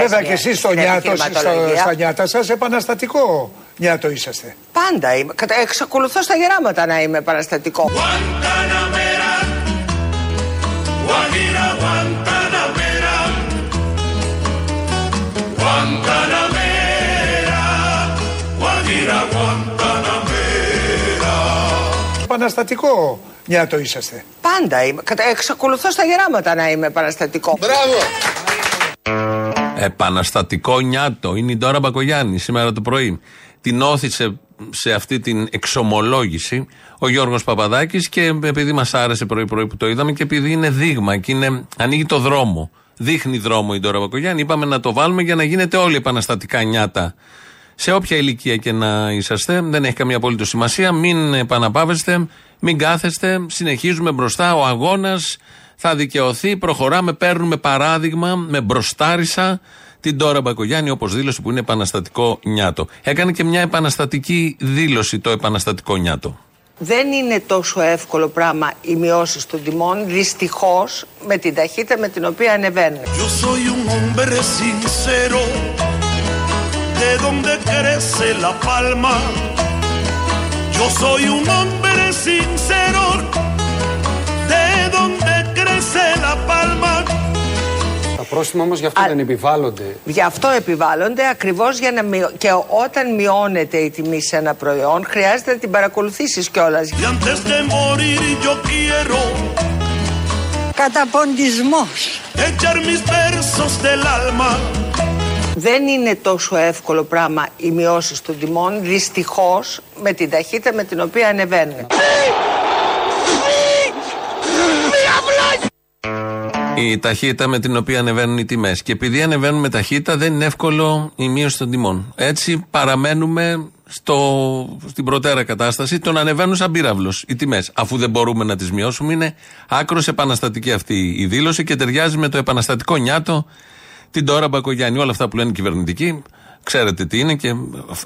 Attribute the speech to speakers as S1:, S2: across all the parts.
S1: Βέβαια και εσείς στο νιάτο, στα νιάτα σας, επαναστατικό νιάτο είσαστε.
S2: Πάντα είμαι. Εξακολουθώ στα γεράματα να είμαι επαναστατικό.
S1: Επαναστατικό νιάτο είσαστε.
S2: Πάντα είμαι. Εξακολουθώ στα γεράματα να είμαι επαναστατικό.
S1: Μπράβο!
S3: Επαναστατικό νιάτο. Είναι η Ντόρα Μπακογιάννη σήμερα το πρωί. Την όθησε σε αυτή την εξομολόγηση ο Γιώργος Παπαδάκης και επειδή μας άρεσε πρωί-πρωί που το είδαμε και επειδή είναι δείγμα και είναι, ανοίγει το δρόμο. Δείχνει δρόμο η Ντόρα Μπακογιάννη. Είπαμε να το βάλουμε για να γίνετε όλοι επαναστατικά νιάτα. Σε όποια ηλικία και να είσαστε, δεν έχει καμία απολύτω σημασία. Μην επαναπάβεστε, μην κάθεστε. Συνεχίζουμε μπροστά. Ο αγώνας θα δικαιωθεί. Προχωράμε, παίρνουμε παράδειγμα με μπροστάρισα την Τώρα Μπακογιάννη, όπως δήλωσε που είναι επαναστατικό νιάτο. Έκανε και μια επαναστατική δήλωση το επαναστατικό νιάτο.
S2: Δεν είναι τόσο εύκολο πράγμα οι μειώσεις των τιμών, δυστυχώς με την ταχύτητα με την οποία ανεβαίνουν. de donde crece la palma. Yo soy un hombre sincero,
S4: Τα πρόστιμα όμως γι' αυτό Α, δεν επιβάλλονται.
S2: Γι' αυτό επιβάλλονται ακριβώς για να μειω... και όταν μειώνεται η τιμή σε ένα προϊόν, χρειάζεται να την παρακολουθήσεις κιόλας. Καταποντισμός. Δεν είναι τόσο εύκολο πράγμα οι μειώσεις των τιμών, δυστυχώς με την ταχύτητα με την οποία ανεβαίνουν.
S3: Η ταχύτητα με την οποία ανεβαίνουν οι τιμές. Και επειδή ανεβαίνουν με ταχύτητα, δεν είναι εύκολο η μείωση των τιμών. Έτσι παραμένουμε στο, στην προτέρα κατάσταση το να ανεβαίνουν σαν πύραυλος οι τιμές. Αφού δεν μπορούμε να τις μειώσουμε, είναι άκρος επαναστατική αυτή η δήλωση και ταιριάζει με το επαναστατικό νιάτο την τώρα Μπακογιάννη. Όλα αυτά που λένε κυβερνητικοί, ξέρετε τι είναι και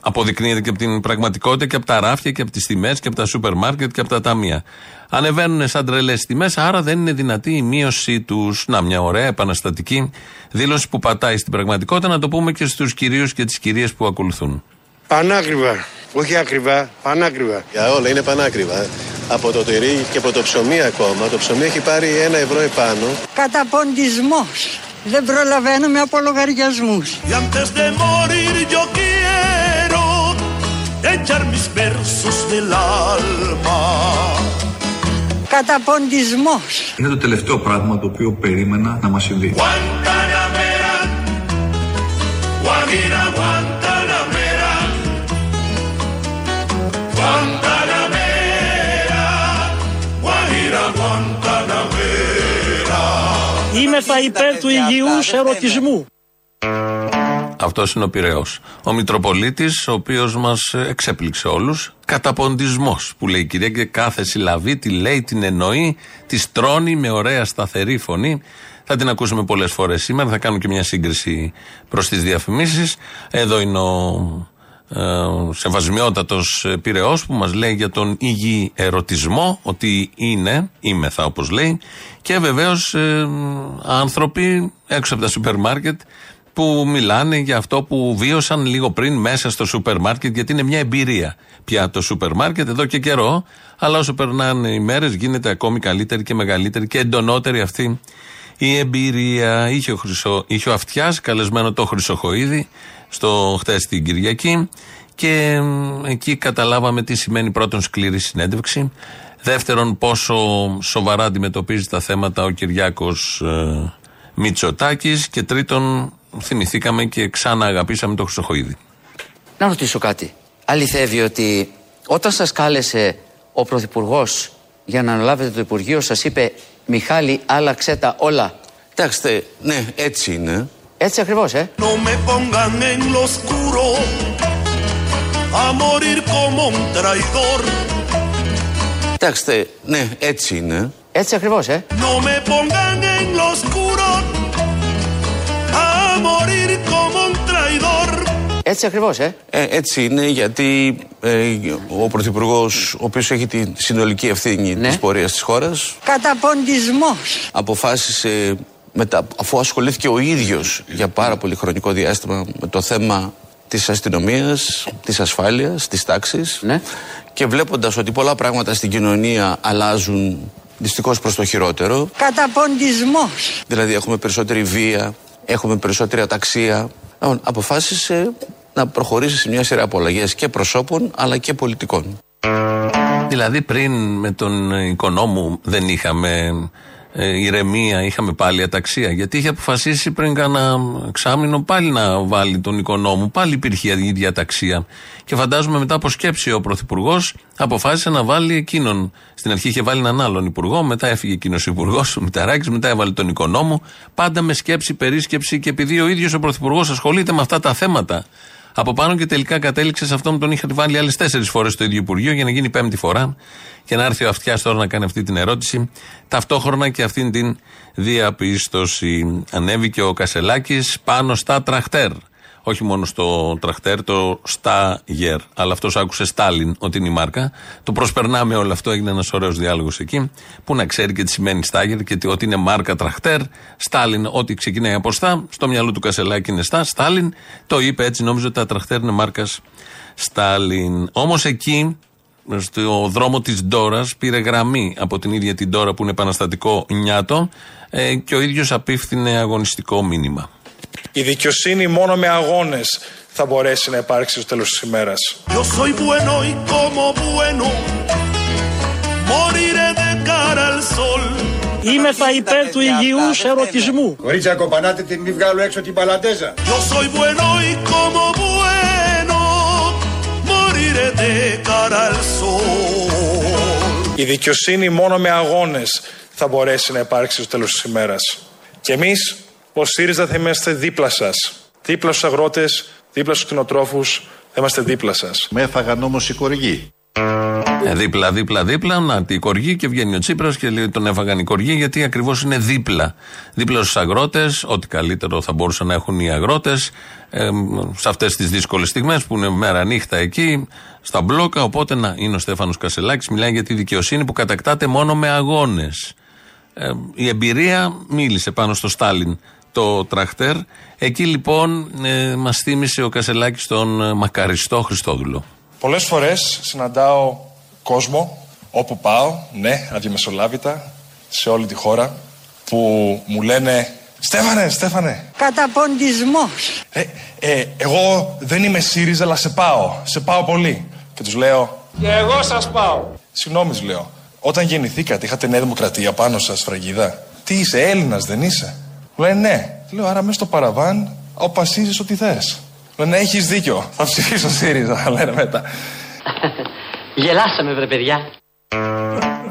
S3: αποδεικνύεται και από την πραγματικότητα και από τα ράφια και από τις τιμές και από τα σούπερ μάρκετ και από τα ταμεία. Ανεβαίνουν σαν τρελές τιμές, άρα δεν είναι δυνατή η μείωσή τους. Να, μια ωραία επαναστατική δήλωση που πατάει στην πραγματικότητα, να το πούμε και στους κυρίους και τις κυρίες που ακολουθούν.
S1: Πανάκριβα. Όχι ακριβά, πανάκριβα.
S5: Για όλα είναι πανάκριβα. Από το τυρί και από το ψωμί ακόμα. Το ψωμί έχει πάρει ένα ευρώ επάνω.
S2: Καταποντισμός. Δεν προλαβαίνουμε από λογαριασμούς. Καταποντισμός.
S6: Είναι το τελευταίο πράγμα το οποίο περίμενα να μας συμβεί.
S7: Είμεθα υπέρ του υγιούς ερωτισμού.
S3: Αυτός είναι ο Πυραιό. Ο Μητροπολίτης, ο οποίος μας εξέπληξε όλους. Καταποντισμός που λέει η κυρία και κάθε συλλαβή τη λέει, την εννοεί, τη τρώνει με ωραία σταθερή φωνή. Θα την ακούσουμε πολλές φορές σήμερα. Θα κάνουμε και μια σύγκριση προς τις διαφημίσεις. Εδώ είναι ο ε, σεβασμιότατος πυρεό που μας λέει για τον υγιή ερωτισμό, ότι είναι, είμεθα όπως λέει, και βεβαίως ε, άνθρωποι έξω από τα σούπερ μάρκετ που μιλάνε για αυτό που βίωσαν λίγο πριν μέσα στο σούπερ μάρκετ, γιατί είναι μια εμπειρία πια το σούπερ μάρκετ εδώ και καιρό. Αλλά όσο περνάνε οι μέρες, γίνεται ακόμη καλύτερη και μεγαλύτερη και εντονότερη αυτή η εμπειρία. Είχε ο, Χρυσο, είχε ο Αυτιάς καλεσμένο το Χρυσοχοίδη στο χτε την Κυριακή και εκεί καταλάβαμε τι σημαίνει πρώτον σκληρή συνέντευξη. Δεύτερον, πόσο σοβαρά αντιμετωπίζει τα θέματα ο Κυριάκος ε, Μητσοτάκης. Και τρίτον, θυμηθήκαμε και ξανά αγαπήσαμε τον Χρυσοχοίδη.
S8: Να ρωτήσω κάτι. Αληθεύει ότι όταν σας κάλεσε ο Πρωθυπουργός για να αναλάβετε το Υπουργείο, σας είπε Μιχάλη, άλλαξε τα όλα.
S9: Κοιτάξτε, ναι, έτσι είναι.
S8: Έτσι ακριβώς, ε.
S9: Κοιτάξτε, ναι, έτσι είναι.
S8: Έτσι ακριβώς, ε. Έτσι ακριβώς, ε.
S9: ε. Έτσι είναι γιατί ε, ο Πρωθυπουργός, ο οποίος έχει τη συνολική ευθύνη ναι. της πορείας της χώρας...
S2: Καταποντισμός.
S9: Αποφάσισε μετά, αφού ασχολήθηκε ο ίδιος για πάρα πολύ χρονικό διάστημα με το θέμα της αστυνομίας, της ασφάλειας, της τάξης
S8: Ναι.
S9: και βλέποντας ότι πολλά πράγματα στην κοινωνία αλλάζουν δυστυχώς προς το χειρότερο
S10: Καταποντισμός.
S9: δηλαδή έχουμε περισσότερη βία, έχουμε περισσότερη αταξία λοιπόν, αποφάσισε να προχωρήσεις σε μια σειρά από αλλαγές και προσώπων αλλά και πολιτικών.
S3: Δηλαδή πριν με τον οικονόμου δεν είχαμε ε, ηρεμία, είχαμε πάλι αταξία. Γιατί είχε αποφασίσει πριν κάνα εξάμεινο πάλι να βάλει τον οικονόμου. Πάλι υπήρχε η ίδια αταξία. Και φαντάζομαι μετά από σκέψη ο Πρωθυπουργός αποφάσισε να βάλει εκείνον. Στην αρχή είχε βάλει έναν άλλον υπουργό, μετά έφυγε εκείνος ο υπουργός, ο Μηταράκης, μετά έβαλε τον οικονόμου. Πάντα με σκέψη, περίσκεψη και επειδή ο ίδιος ο Πρωθυπουργός ασχολείται με αυτά τα θέματα από πάνω και τελικά κατέληξε σε αυτό που τον είχατε βάλει άλλες τέσσερις φορές στο ίδιο Υπουργείο για να γίνει πέμπτη φορά και να έρθει ο Αυτιάς τώρα να κάνει αυτή την ερώτηση. Ταυτόχρονα και αυτήν την διαπίστωση. Ανέβηκε ο Κασελάκης πάνω στα τραχτέρ. Όχι μόνο στο τραχτέρ, το Στάγερ. Αλλά αυτός άκουσε Στάλιν ότι είναι η μάρκα. Το προσπερνάμε όλο αυτό, έγινε ένας ωραίος διάλογος εκεί. Που να ξέρει και τι σημαίνει Στάγερ και τι- ότι είναι μάρκα τραχτέρ. Στάλιν, ό,τι ξεκινάει από Στά. Στο μυαλό του Κασελάκη είναι Στά. Στάλιν το είπε έτσι, νόμιζε ότι τα τραχτέρ είναι μάρκας Στάλιν. Όμως εκεί στο δρόμο της Ντόρας πήρε γραμμή από την ίδια την Ντόρα που είναι επαναστατικό νιάτο ε, και ο ίδιος απίφθινε αγωνιστικό μήνυμα.
S11: Η δικαιοσύνη μόνο με αγώνες θα μπορέσει να υπάρξει στο τέλος της ημέρας.
S2: Yo soy bueno y como bueno moriré de cara al sol.
S7: Είμαι θα υπέρ του υγιούς ερωτισμού.
S1: Κορίτσια, κοπανάτε την μη βγάλω έξω την παλαντέζα.
S2: Yo soy bueno y como bueno moriré de cara al sol.
S11: Η δικαιοσύνη μόνο με αγώνες θα μπορέσει να υπάρξει στο τέλος της ημέρας. Και εμείς, ως ΣΥΡΙΖΑ, θα είμαστε δίπλα σας. Δίπλα στους αγρότες, δίπλα στους κτηνοτρόφους, θα είμαστε δίπλα σας.
S12: Με έφαγαν όμως οι κοργοί.
S3: Ε, δίπλα, δίπλα, δίπλα, να τη κοργή και βγαίνει ο Τσίπρας και λέει τον έφαγαν οι κοργοί γιατί ακριβώς είναι δίπλα. Δίπλα στους αγρότες, ό,τι καλύτερο θα μπορούσαν να έχουν οι αγρότες ε, σε αυτές τις δύσκολες στιγμές που είναι μέρα νύχτα εκεί, στα μπλόκα. Οπότε να είναι ο Στέφανος Κασελάκης, μιλάει για τη δικαιοσύνη που κατακτάται μόνο με αγώνες. Ε, η εμπειρία μίλησε πάνω στο Στάλιν το τραχτέρ. Εκεί λοιπόν ε, μας θύμισε ο Κασελάκης τον ε, μακαριστό Χριστόδουλο.
S11: Πολλές φορές συναντάω κόσμο όπου πάω, ναι, αδιαμεσολάβητα, σε όλη τη χώρα, που μου λένε «Στέφανε, Στέφανε,
S10: Καταποντισμός.
S11: ε, ε, εγώ δεν είμαι ΣΥΡΙΖΑ, αλλά σε πάω, σε πάω πολύ». Και τους λέω
S13: Και εγώ σας πάω.
S11: «Συγγνώμη», τους λέω, όταν γεννηθήκατε είχατε Νέα Δημοκρατία πάνω σας, φραγίδα. Τι είσαι, Έλληνας δεν είσαι. Μου λένε «Ναι». Λέω «Άρα μέσα στο παραβάν αποφασίζεις ό,τι θες». Λένε «Έχεις δίκιο, θα ψηφίσω ΣΥΡΙΖΑ», λένε μετά.
S8: Γελάσαμε βρε παιδιά.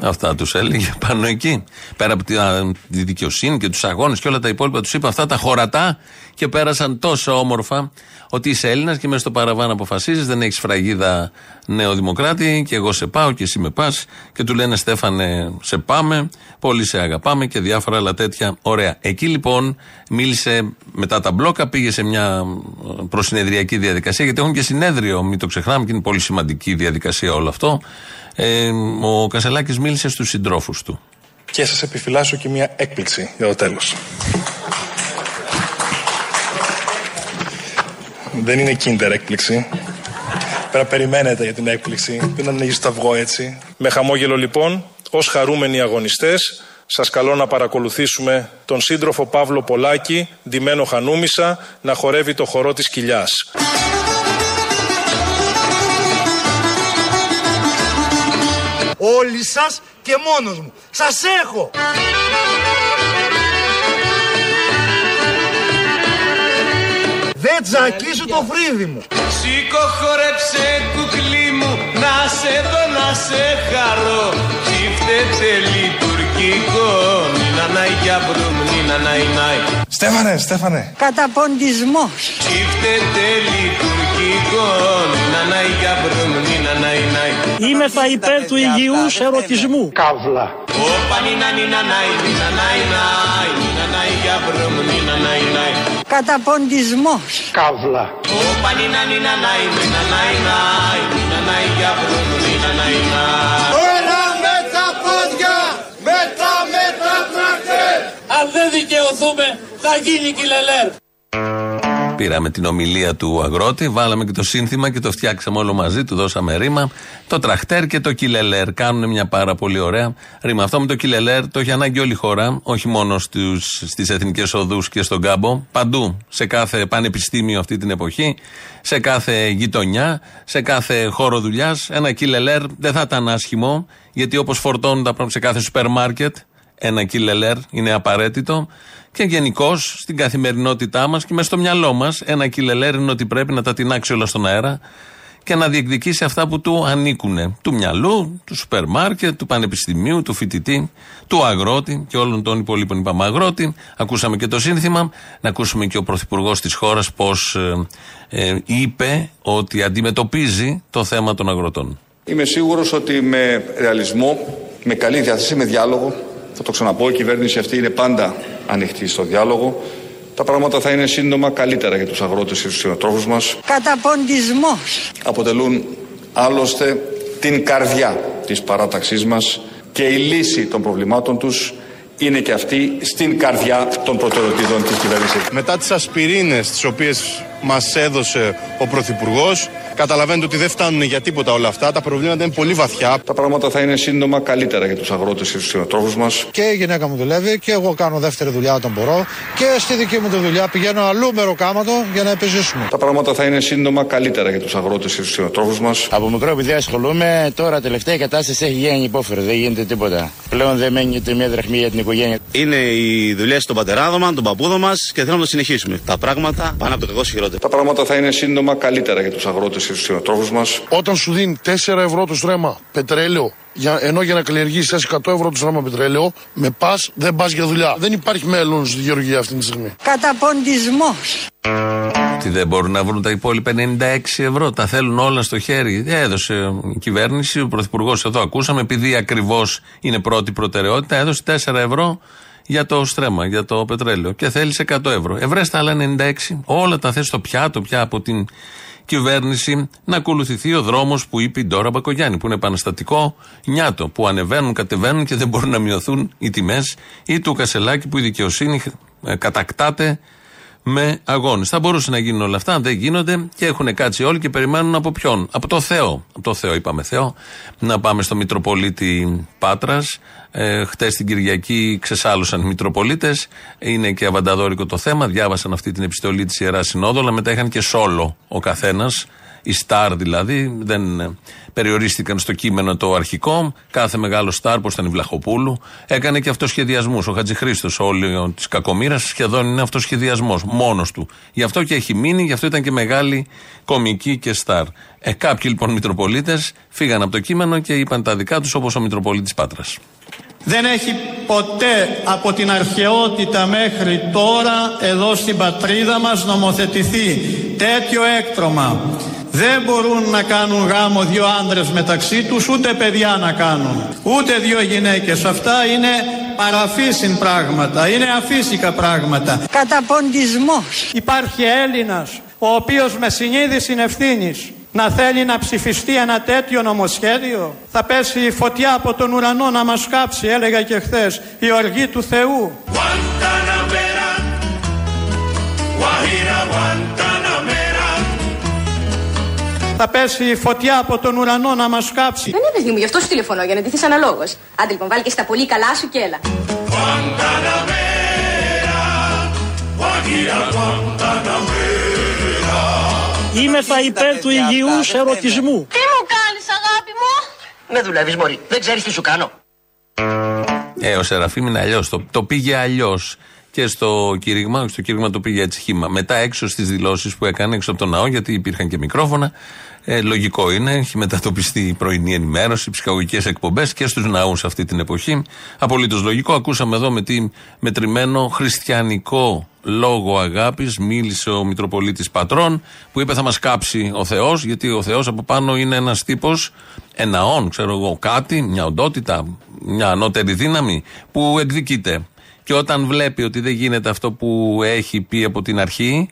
S3: Αυτά τους έλεγε πάνω εκεί. Πέρα από τη, α, τη δικαιοσύνη και τους αγώνες και όλα τα υπόλοιπα, τους είπε αυτά τα χωρατά και πέρασαν τόσο όμορφα ότι είσαι Έλληνας και μέσα στο παραβάν αποφασίζεις, δεν έχεις φραγίδα νεοδημοκράτη και εγώ σε πάω και εσύ με πας. Και του λένε Στέφανε, σε πάμε, πολύ σε αγαπάμε και διάφορα άλλα τέτοια. Ωραία. Εκεί λοιπόν μίλησε μετά τα μπλόκα, πήγε σε μια ε, προσυνεδριακή διαδικασία, γιατί έχουν και συνέδριο, μην το ξεχνάμε, και είναι πολύ σημαντική διαδικασία όλο αυτό. Ε, ο Κασελάκης μίλησε στους συντρόφους του.
S11: Και σας επιφυλάσσω και μια έκπληξη για το τέλος. Δεν είναι kinder έκπληξη. Πρέπει να περιμένετε για την έκπληξη. Δεν ανοίγει το αυγό έτσι. Με χαμόγελο λοιπόν, ως χαρούμενοι αγωνιστές, σας καλώ να παρακολουθήσουμε τον σύντροφο Παύλο Πολάκη, ντυμένο χανούμισα, να χορεύει το χορό της κοιλιάς.
S14: Όλοι σας και μόνος μου. Σας έχω. Δεν τσακίσω το φρύδι μου.
S13: Σήκω χορέψε κουκλί μου Να σε δω να σε χαρώ Τσίφτεται λειτουργικό Νίνα νάι για μπρουμ Νίνα νάι νάι
S11: Στέφανε, Στέφανε.
S10: Καταποντισμός.
S13: Τσίφτεται λειτουργικό Νίνα νάι για μπρουμ Νίνα νάι νάι
S7: Είμαι θα υπέρ του υγιούς ερωτισμού.
S14: Καύλα.
S13: Όπα νίνα νίνα νάι Νίνα νάι νάι Νίνα νάι για μπρουμ Νίνα νάι νάι
S10: Καταποντισμός.
S14: Καύλα.
S13: Όπα νίνα νίνα νάι Νίνα νάι νάι Νίνα νάι για μπρουμ Νίνα νάι νάι
S14: Τώρα με τα πόδια. Με τα με τα τρακτέρ.
S7: Αν δεν δικαιωθούμε
S12: γίνει κιλελέρ.
S3: Πήραμε την ομιλία του αγρότη, βάλαμε και το σύνθημα και το φτιάξαμε όλο μαζί, του δώσαμε ρήμα. Το τραχτέρ και το κιλελέρ κάνουν μια πάρα πολύ ωραία ρήμα. Αυτό με το κιλελέρ το έχει ανάγκη όλη η χώρα, όχι μόνο στις εθνικές οδούς και στον κάμπο. Παντού, σε κάθε πανεπιστήμιο αυτή την εποχή, σε κάθε γειτονιά, σε κάθε χώρο δουλειάς. Ένα κιλελέρ δεν θα ήταν άσχημο, γιατί όπως φορτώνουν τα πράγματα σε κάθε σούπερ μάρκετ, ένα κιλελέρ είναι απαραίτητο. Και γενικώ στην καθημερινότητά μας και μέσα στο μυαλό μας, ένα κιλελέρ είναι ότι πρέπει να τα τεινάξει όλα στον αέρα και να διεκδικήσει αυτά που του ανήκουν. Του μυαλού, του σούπερ μάρκετ, του πανεπιστημίου, του φοιτητή, του αγρότη και όλων των υπολείπων. Είπαμε αγρότη, ακούσαμε και το σύνθημα, να ακούσουμε και ο πρωθυπουργός της χώρας πώς ε, ε, είπε ότι αντιμετωπίζει το θέμα των αγροτών.
S6: Είμαι σίγουρος ότι με ρεαλισμό, με καλή διάθεση, με διάλογο, θα το ξαναπώ, η κυβέρνηση αυτή είναι πάντα ανοιχτή στο διάλογο. Τα πράγματα θα είναι σύντομα καλύτερα για τους αγρότες και τους συνοτρόφους μας.
S10: Καταποντισμός.
S6: Αποτελούν άλλωστε την καρδιά της παράταξής μας και η λύση των προβλημάτων τους είναι και αυτή στην καρδιά των προτεραιοτήτων της κυβέρνησης.
S15: Μετά τις ασπιρίνες τις οποίες μας έδωσε ο Πρωθυπουργός. Καταλαβαίνετε ότι δεν φτάνουν για τίποτα όλα αυτά. Τα προβλήματα είναι πολύ βαθιά.
S6: Τα πράγματα θα είναι σύντομα καλύτερα για τους αγρότες και τους συνοτρόφου μας.
S14: Και η γυναίκα μου δουλεύει και εγώ κάνω δεύτερη δουλειά όταν μπορώ. Και στη δική μου τη δουλειά πηγαίνω αλλού μεροκάματο για να επιζήσουμε.
S6: Τα πράγματα θα είναι σύντομα καλύτερα για τους αγρότες και τους συνοτρόφου μας.
S16: Από μικρό επειδή ασχολούμαι, τώρα τελευταία η κατάσταση έχει γίνει υπόφερο. Δεν γίνεται τίποτα. Πλέον δεν μένει ούτε μια δραχμή για την οικογένεια.
S17: Είναι οι δουλειές των πατεράδων μα, των παππούδων μας και θέλουμε να το συνεχίσουμε. Τα πράγματα πάνε από το κακό χειρότερο.
S6: Τα πράγματα θα είναι σύντομα καλύτερα για τους αγρότες και τους κτηνοτρόφου μας.
S15: Όταν σου δίνει 4 ευρώ το στρέμμα πετρέλαιο, για, ενώ για να καλλιεργήσεις 100 ευρώ το στρέμμα πετρέλαιο, με πας δεν πας για δουλειά. Δεν υπάρχει μέλλον στη γεωργία αυτή τη στιγμή.
S10: Καταποντισμός.
S3: Τι δεν μπορούν να βρουν τα υπόλοιπα 96 ευρώ; Τα θέλουν όλα στο χέρι. Έδωσε η κυβέρνηση, ο πρωθυπουργός εδώ ακούσαμε, επειδή ακριβώς είναι πρώτη προτεραιότητα, έδωσε 4 ευρώ για το στρέμμα, για το πετρέλαιο και θέλεις 100 ευρώ. Ευρέστα άλλα 96, όλα τα θες στο πιάτο πια από την κυβέρνηση. Να ακολουθηθεί ο δρόμος που είπε η Ντόρα Μπακογιάννη, που είναι επαναστατικό νιάτο, που ανεβαίνουν, κατεβαίνουν και δεν μπορούν να μειωθούν οι τιμές, ή του Κασελάκη που η δικαιοσύνη ε, κατακτάται με αγώνες. Θα μπορούσε να γίνουν όλα αυτά, δεν γίνονται και έχουν κάτσει όλοι και περιμένουν από ποιον. Από το Θεό. Από το Θεό, είπαμε Θεό. Να πάμε στο Μητροπολίτη Πάτρας. Ε, Χτες την Κυριακή ξεσάλωσαν οι Μητροπολίτες. Είναι και αβανταδόρικο το θέμα. Διάβασαν αυτή την επιστολή της Ιεράς Συνόδου, αλλά μετά είχαν και σόλο ο καθένας η Σταρ δηλαδή, δεν ε, περιορίστηκαν στο κείμενο το αρχικό. Κάθε μεγάλο Σταρ, όπω ήταν η Βλαχοπούλου, έκανε και αυτοσχεδιασμούς. Ο Χατζηχρήστος, όλη της κακομήρα, σχεδόν είναι αυτοσχεδιασμός, μόνος του. Γι' αυτό και έχει μείνει, γι' αυτό ήταν και μεγάλη κομική και Σταρ. Ε, κάποιοι λοιπόν Μητροπολίτες φύγαν από το κείμενο και είπαν τα δικά τους, όπως ο Μητροπολίτης Πάτρας.
S12: Δεν έχει ποτέ από την αρχαιότητα μέχρι τώρα εδώ στην πατρίδα μας νομοθετηθεί τέτοιο έκτρωμα δεν μπορούν να κάνουν γάμο δύο άντρες μεταξύ τους, ούτε παιδιά να κάνουν, ούτε δύο γυναίκες. Αυτά είναι παραφύσιν πράγματα, είναι αφύσικα πράγματα.
S10: Καταποντισμός.
S12: Υπάρχει Έλληνας, ο οποίος με συνείδηση ευθύνης να θέλει να ψηφιστεί ένα τέτοιο νομοσχέδιο. Θα πέσει η φωτιά από τον ουρανό να μας κάψει, έλεγα και χθες, η οργή του Θεού. Θα πέσει η φωτιά από τον ουρανό να μας κάψει.
S18: Δεν είναι παιδί μου, γι' αυτό σου τηλεφωνώ, για να ντυθείς αναλόγως. Άντε λοιπόν, βάλει και στα πολύ καλά σου και έλα.
S7: Είμαι θα υπέρ του υγιούς ερωτισμού.
S18: Τι μου κάνεις αγάπη μου;
S19: Με δουλεύεις μωρή, δεν ξέρεις τι σου κάνω.
S3: Ε, ο Σεραφείμ είναι αλλιώς. Το, το πήγε αλλιώς και στο κήρυγμα, στο κήρυγμα το πήγε έτσι χήμα. Μετά έξω στις δηλώσεις που έκανε έξω από τον ναό, γιατί υπήρχαν και μικρόφωνα, ε, λογικό είναι, έχει μετατοπιστεί η πρωινή ενημέρωση, ψυχαγωγικές εκπομπές και στους ναούς αυτή την εποχή. Απολύτως λογικό. Ακούσαμε εδώ με τι μετρημένο χριστιανικό λόγο αγάπης μίλησε ο Μητροπολίτης Πατρών, που είπε θα μας κάψει ο Θεός, γιατί ο Θεός από πάνω είναι ένας τύπος εναών, ξέρω εγώ, κάτι, μια οντότητα, μια ανώτερη δύναμη που εκδικείται. Και όταν βλέπει ότι δεν γίνεται αυτό που έχει πει από την αρχή,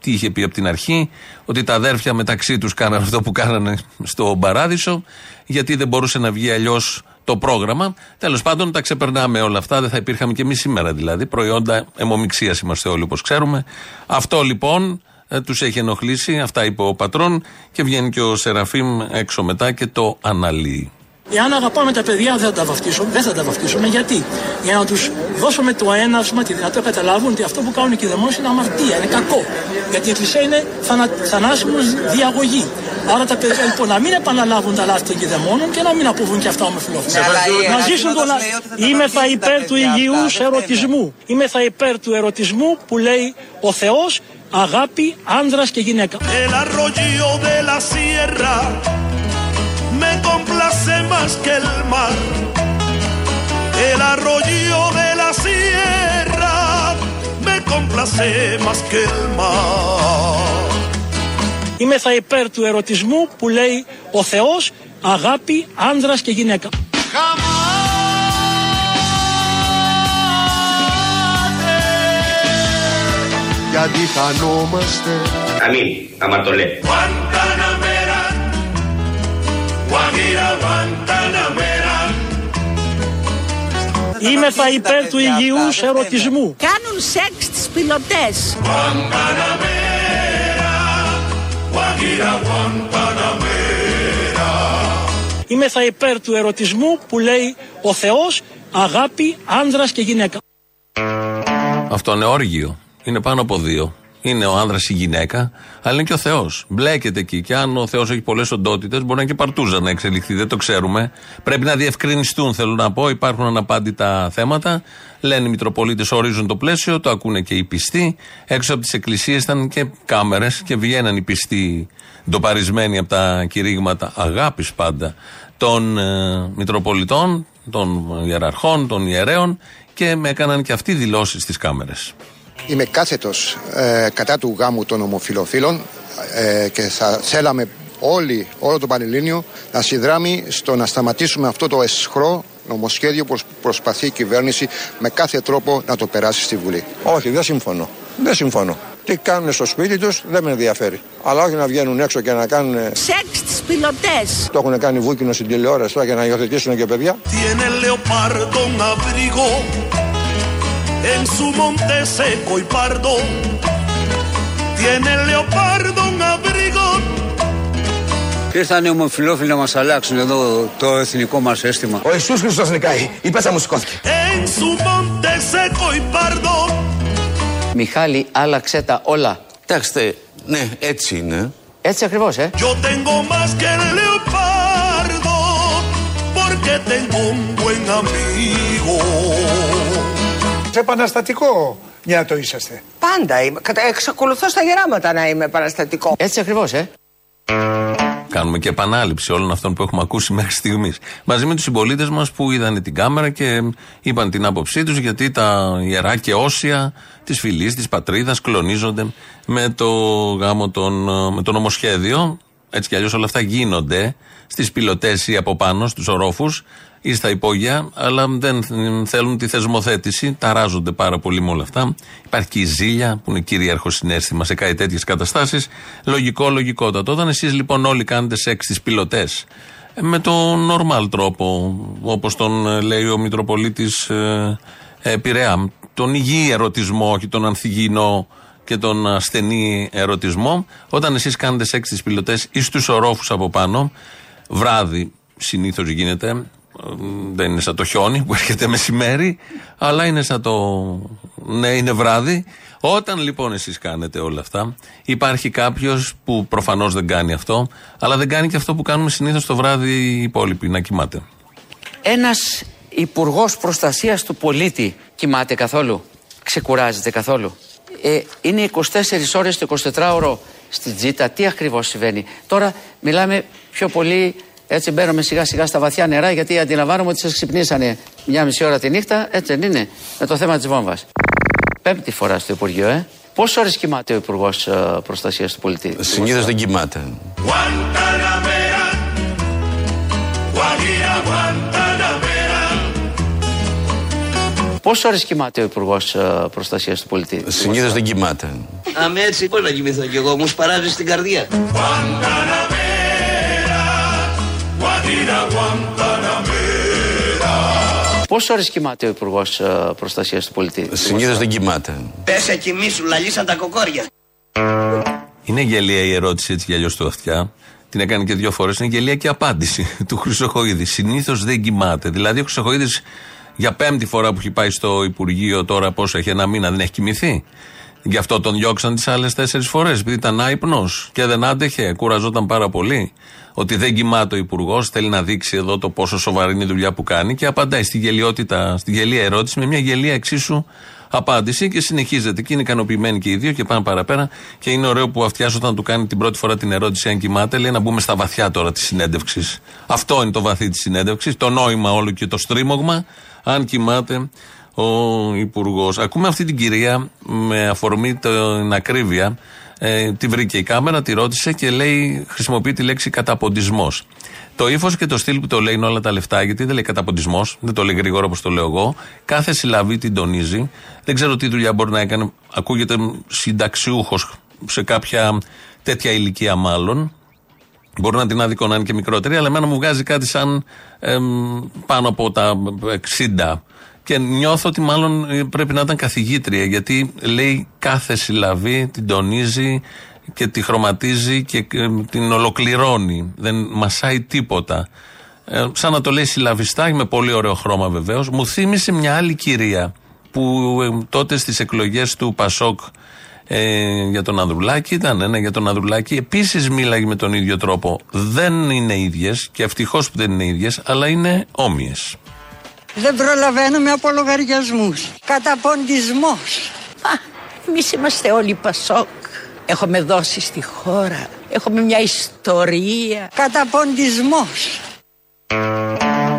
S3: τι είχε πει από την αρχή, ότι τα αδέρφια μεταξύ τους κάνανε αυτό που κάνανε στο παράδεισο, γιατί δεν μπορούσε να βγει αλλιώς το πρόγραμμα. Τέλος πάντων, τα ξεπερνάμε όλα αυτά. Δεν θα υπήρχαμε και εμείς σήμερα δηλαδή. Προϊόντα αιμομηξία είμαστε όλοι όπως ξέρουμε. Αυτό λοιπόν ε, τους έχει ενοχλήσει. Αυτά είπε ο πατρόν και βγαίνει και ο Σεραφείμ έξω μετά και το αναλύει.
S7: Εάν αγαπάμε τα παιδιά, δεν θα τα βαφτίσουμε. Δεν θα τα βαφτίσουμε. Γιατί; Για να τους δώσουμε το έναυσμα, τη δυνατότητα να καταλάβουν ότι αυτό που κάνουν οι κηδεμόνε είναι αμαρτία, είναι κακό. Γιατί η Εκκλησία είναι θανα, θανάσιμος διαγωγή. Άρα τα παιδιά λοιπόν να μην επαναλάβουν τα λάθη των κηδεμόνων και να μην αποβούν και αυτά ομοφυλόφιλα. Να ζήσουν τον. Είμαι θα υπέρ του υγιούς ερωτισμού. Είμαι θα υπέρ του ερωτισμού που λέει ο Θεός αγάπη άνδρας και γυναίκα.
S2: Me complace más que el mar. El arroyo de la sierra me complace más que el mar.
S7: Είμαι θα υπέρ του ερωτισμού που λέει ο Θεός αγάπη άνδρας και γυναίκα.
S2: Γιατί χανόμαστε
S19: Αμήν, αμαρτωλέ
S7: Είμαι θα υπέρ του υγιούς ερωτισμού.
S10: Κάνουν σεξ τις πιλωτές.
S7: Είμαι θα υπέρ του ερωτισμού που λέει ο Θεός αγάπη άνδρας και γυναίκα.
S3: Αυτό είναι όργιο. Είναι πάνω από δύο είναι ο άνδρας ή η γυναίκα, αλλά είναι και ο Θεός. Μπλέκεται εκεί. Και αν ο Θεός έχει πολλές οντότητες, μπορεί να είναι και παρτούζα να εξελιχθεί. Δεν το ξέρουμε. Πρέπει να διευκρινιστούν, θέλω να πω. Υπάρχουν αναπάντητα θέματα. Λένε οι Μητροπολίτες, ορίζουν το πλαίσιο, το ακούνε και οι πιστοί. Έξω από τις εκκλησίες ήταν και κάμερες και βγαίναν οι πιστοί ντοπαρισμένοι από τα κηρύγματα αγάπης πάντα των ε, Μητροπολιτών, των ιεραρχών, των ιερέων και με έκαναν και αυτοί δηλώσεις στις κάμερες.
S20: Είμαι κάθετος ε, κατά του γάμου των ομοφιλοφίλων ε, και θα θέλαμε όλοι, όλο το Πανελλήνιο να συνδράμει στο να σταματήσουμε αυτό το εσχρό νομοσχέδιο που προσπαθεί η κυβέρνηση με κάθε τρόπο να το περάσει στη Βουλή.
S21: Όχι, δεν συμφωνώ. Δεν συμφωνώ. Τι κάνουν στο σπίτι τους δεν με ενδιαφέρει. Αλλά όχι να βγαίνουν έξω και να κάνουν.
S10: Σεξ τι πιλωτές.
S21: Το έχουν κάνει βούκινο στην τηλεόραση για να υιοθετήσουν και παιδιά.
S2: En su monte seco y pardo. Tiene el leopardo un abrigo.
S4: Ήρθαν οι ομοφυλόφιλοι να μας αλλάξουν εδώ το εθνικό μας αίσθημα.
S21: Ο Ιησούς Χριστός νικάει. Η πέσα μου σηκώθηκε.
S2: En su monte seco y pardo.
S8: Μιχάλη, άλλαξε τα όλα.
S9: Κοιτάξτε, ναι, έτσι είναι.
S8: Έτσι ακριβώς, ε.
S2: Yo tengo más que el leopardo, porque tengo un buen amigo.
S1: Επαναστατικό το είσαστε.
S22: Πάντα είμαι. Εξακολουθώ στα γεράματα να είμαι επαναστατικό.
S8: Έτσι ακριβώς, ε.
S3: Κάνουμε και επανάληψη όλων αυτών που έχουμε ακούσει μέχρι στιγμής. Μαζί με τους συμπολίτες μας που είδαν την κάμερα και είπαν την άποψή τους γιατί τα ιερά και όσια της φυλής, της πατρίδας κλονίζονται με το γάμο των, με το νομοσχέδιο. Έτσι κι αλλιώς όλα αυτά γίνονται στις πιλωτές ή από πάνω, στους ορόφους ή στα υπόγεια, αλλά δεν θέλουν τη θεσμοθέτηση. Ταράζονται πάρα πολύ με όλα αυτά. Υπάρχει και η ζήλια, που είναι κυρίαρχο συνέστημα σε κάτι τέτοιες καταστάσεις. Λογικό, λογικότατο. Όταν εσείς λοιπόν όλοι κάνετε σεξ στις πιλωτές, ε, με τον νορμάλ τρόπο, όπως τον ε, λέει ο Μητροπολίτης ε, ε, Πειραιά, τον υγιή ερωτισμό, όχι τον ανθυγιεινό και τον ασθενή ερωτισμό, όταν εσείς κάνετε σεξ στις πιλωτές ή στους ορόφους από πάνω, βράδυ συνήθως γίνεται, δεν είναι σαν το χιόνι που έρχεται μεσημέρι, αλλά είναι σαν το. Ναι, είναι βράδυ. Όταν λοιπόν εσείς κάνετε όλα αυτά, υπάρχει κάποιος που προφανώς δεν κάνει αυτό, αλλά δεν κάνει και αυτό που κάνουμε συνήθως το βράδυ οι υπόλοιποι, να κοιμάται.
S8: Ένας υπουργός προστασίας του πολίτη κοιμάται καθόλου, ξεκουράζεται καθόλου; Ε, είναι 24 ώρες το 24ωρο στη τζίτα. Τι ακριβώς συμβαίνει; Τώρα μιλάμε πιο πολύ έτσι μπαίνουμε σιγά σιγά στα βαθιά νερά γιατί αντιλαμβάνομαι ότι σας ξυπνήσανε μια μισή ώρα τη νύχτα. Έτσι δεν είναι. Με το θέμα της βόμβας. Πέμπτη φορά στο Υπουργείο, ε. Πόσες ώρες κοιμάται ο Υπουργός ε, Προστασίας του Πολιτή;
S9: Συνήθως δεν κοιμάται.
S8: Πόσες ώρες κοιμάται ο Υπουργός ε, Προστασίας του Πολιτή;
S9: Συνήθως δεν κοιμάται.
S19: Αμέ έτσι, πώ να κοιμηθώ κι εγώ, μου σπαράζει στην καρδιά.
S2: Guantanamera, Guajira Guantanamera.
S8: Πόσε ώρε κοιμάται ο Υπουργός Προστασίας του Πολιτή;
S9: Συνήθως δεν κοιμάται.
S19: Πέσε κοιμήσου, λαλήσαν τα κοκόρια.
S3: Είναι γελία η ερώτηση έτσι για αλλιώς του αυτιά. Την έκανε και δύο φορές. Είναι γελία και η απάντηση του Χρυσοχοίδης. Συνήθως δεν κοιμάται. Δηλαδή, ο Χρυσοχοίδης για πέμπτη φορά που έχει πάει στο Υπουργείο τώρα, πόσο έχει ένα μήνα, δεν έχει κοιμηθεί; Γι' αυτό τον διώξαν τις άλλες τέσσερις φορές, επειδή ήταν άϊπνος και δεν άντεχε, κουραζόταν πάρα πολύ. Ότι δεν κοιμάται ο Υπουργός, θέλει να δείξει εδώ το πόσο σοβαρή είναι η δουλειά που κάνει και απαντάει στη γελιότητα, στη γελία ερώτηση με μια γελία εξίσου απάντηση και συνεχίζεται. Και είναι ικανοποιημένοι και οι δύο και πάνε παραπέρα. Και είναι ωραίο που αυτιάς όταν του κάνει την πρώτη φορά την ερώτηση αν κοιμάται, λέει να μπούμε στα βαθιά τώρα της συνέντευξης. Αυτό είναι το βαθύ της συνέντευξης, το νόημα όλο και το στρίμωγμα, αν κοιμάται ο Υπουργός. Ακούμε αυτή την κυρία με αφορμή την ακρίβεια. Ε, τη βρήκε η κάμερα, τη ρώτησε και λέει, χρησιμοποιεί τη λέξη καταποντισμός. Το ύφος και το στυλ που το λέει είναι όλα τα λεφτά, γιατί δεν λέει καταποντισμός, δεν το λέει γρήγορα όπως το λέω εγώ. Κάθε συλλαβή την τονίζει. Δεν ξέρω τι δουλειά μπορεί να έκανε. Ακούγεται συνταξιούχος σε κάποια τέτοια ηλικία μάλλον. Μπορεί να την άδικο να είναι και μικρότερη, αλλά εμένα μου βγάζει κάτι σαν πάνω από τα 60. Και νιώθω ότι μάλλον πρέπει να ήταν καθηγήτρια, γιατί λέει κάθε συλλαβή, την τονίζει, και τη χρωματίζει και την ολοκληρώνει. Δεν μασάει τίποτα. Ε, σαν να το λέει συλλαβιστά, με πολύ ωραίο χρώμα βεβαίως. Μου θύμισε μια άλλη κυρία που ε, τότε στις εκλογές του Πασόκ ε, για τον Ανδρουλάκη ήταν ένα για τον Ανδρουλάκη. Επίσης μίλαγε με τον ίδιο τρόπο. Δεν είναι ίδιες και ευτυχώς που δεν είναι ίδιες, αλλά είναι όμοιες.
S10: Δεν προλαβαίνουμε από λογαριασμούς. Καταποντισμός. Εμείς είμαστε όλοι Πασόκ. Έχουμε δώσει στη χώρα. Έχουμε μια ιστορία. Καταποντισμός.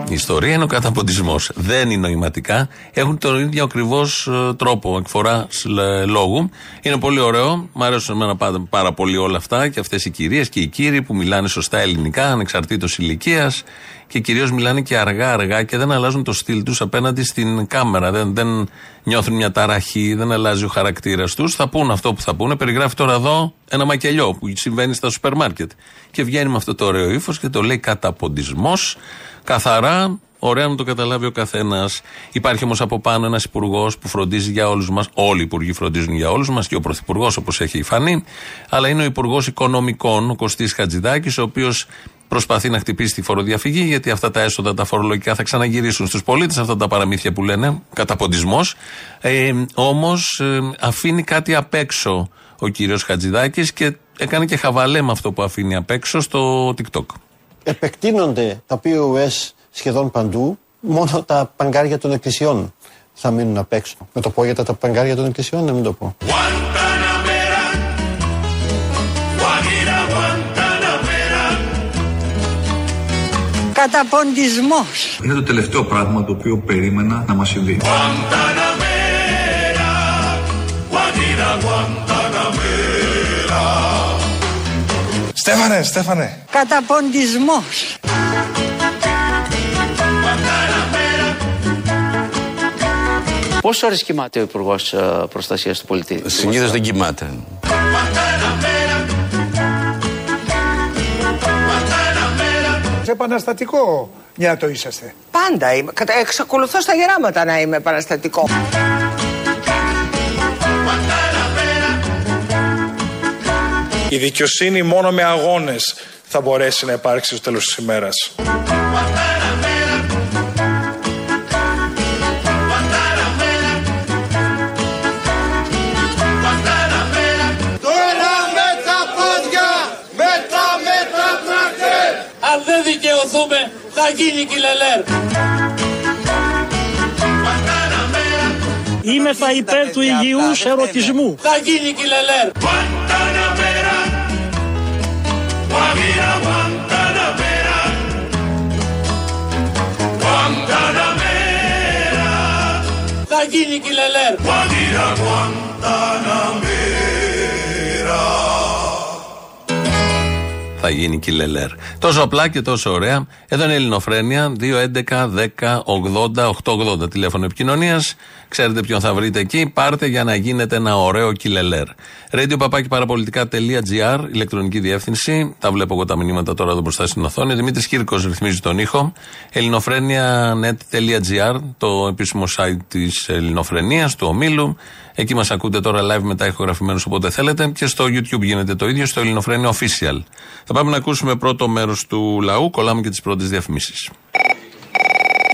S3: Η ιστορία είναι ο καταποντισμός. Δεν είναι νοηματικά. Έχουν τον ίδιο ακριβώς ε, τρόπο εκφοράς λόγου. Είναι πολύ ωραίο. Μ' αρέσουν εμένα πάρα πολύ όλα αυτά και αυτές οι κυρίες και οι κύριοι που μιλάνε σωστά ελληνικά, ανεξαρτήτως ηλικίας και κυρίως μιλάνε και αργά-αργά και δεν αλλάζουν το στυλ τους απέναντι στην κάμερα. Δεν, δεν νιώθουν μια ταραχή, δεν αλλάζει ο χαρακτήρας τους. Θα πούν αυτό που θα πούνε. Περιγράφει τώρα εδώ ένα μακελιό που συμβαίνει στα σούπερ μάρκετ. Και βγαίνει με αυτό το ωραίο ύφος και το λέει καταποντισμός. Καθαρά, Ωραία να το καταλάβει ο καθένας. Υπάρχει όμως από πάνω ένας υπουργός που φροντίζει για όλους μας. Όλοι οι υπουργοί φροντίζουν για όλους μας και ο πρωθυπουργός όπως έχει φανεί. Αλλά είναι ο υπουργός οικονομικών, ο Κωστής Χατζηδάκης, ο οποίος προσπαθεί να χτυπήσει τη φοροδιαφυγή, γιατί αυτά τα έσοδα τα φορολογικά θα ξαναγυρίσουν στους πολίτες, αυτά τα παραμύθια που λένε, καταποντισμός. Ε, Όμως ε, αφήνει κάτι απ' έξω ο κύριος Χατζηδάκης και έκανε και χαβαλέ με αυτό που αφήνει απ' έξω στο TikTok.
S23: Επεκτείνονται τα POS σχεδόν παντού, μόνο τα παγκάρια των εκκλησιών θα μείνουν απ' έξω. Με το πω για τα παγκάρια των εκκλησιών, να μην το πω.
S10: Καταποντισμός.
S24: Είναι το τελευταίο πράγμα το οποίο περίμενα να μας συμβεί.
S1: Στέφανε, Στέφανε.
S10: Καταποντισμός.
S8: Πόσες ώρες κοιμάται ο Υπουργός Προστασίας του Πολιτή;
S9: Συνήθως δεν κοιμάται.
S1: Επαναστατικό νιάτο είσαστε.
S22: Πάντα είμαι. Εξακολουθώ στα γεράματα να είμαι επαναστατικό.
S25: Η δικαιοσύνη μόνο με αγώνες θα μπορέσει να υπάρξει στο τέλος της ημέρας.
S7: Θα γίνει κυλελέρ. Είμαι θα υπέρ του υγιούς ερωτισμού. Θα γίνει κυλελέρ. Θα γίνει κυλελέρ.
S3: Θα γίνει κιλελέρ. Τόσο απλά και τόσο ωραία. Εδώ είναι η Ελληνοφρένια 2.11.10.80.880 τηλέφωνο επικοινωνίας. Ξέρετε ποιον θα βρείτε εκεί. Πάρτε για να γίνετε ένα ωραίο κιλελέρ. Radio παπάκι παραπολιτικά.gr, ηλεκτρονική διεύθυνση. Τα βλέπω εγώ τα μηνύματα τώρα εδώ μπροστά στην οθόνη. Δημήτρης Κύρκος ρυθμίζει τον ήχο. ελληνοφρένια.net.gr, το επίσημο site της Ελληνοφρενίας, του ομίλου. Εκεί μας ακούτε τώρα live μετά ηχογραφημένους όποτε θέλετε. Και στο YouTube γίνεται το ίδιο, στο Ελληνοφρένια Official. Θα πάμε να ακούσουμε πρώτο μέρος του λαού. Κολλάμε και τις πρώτες διαφημίσεις.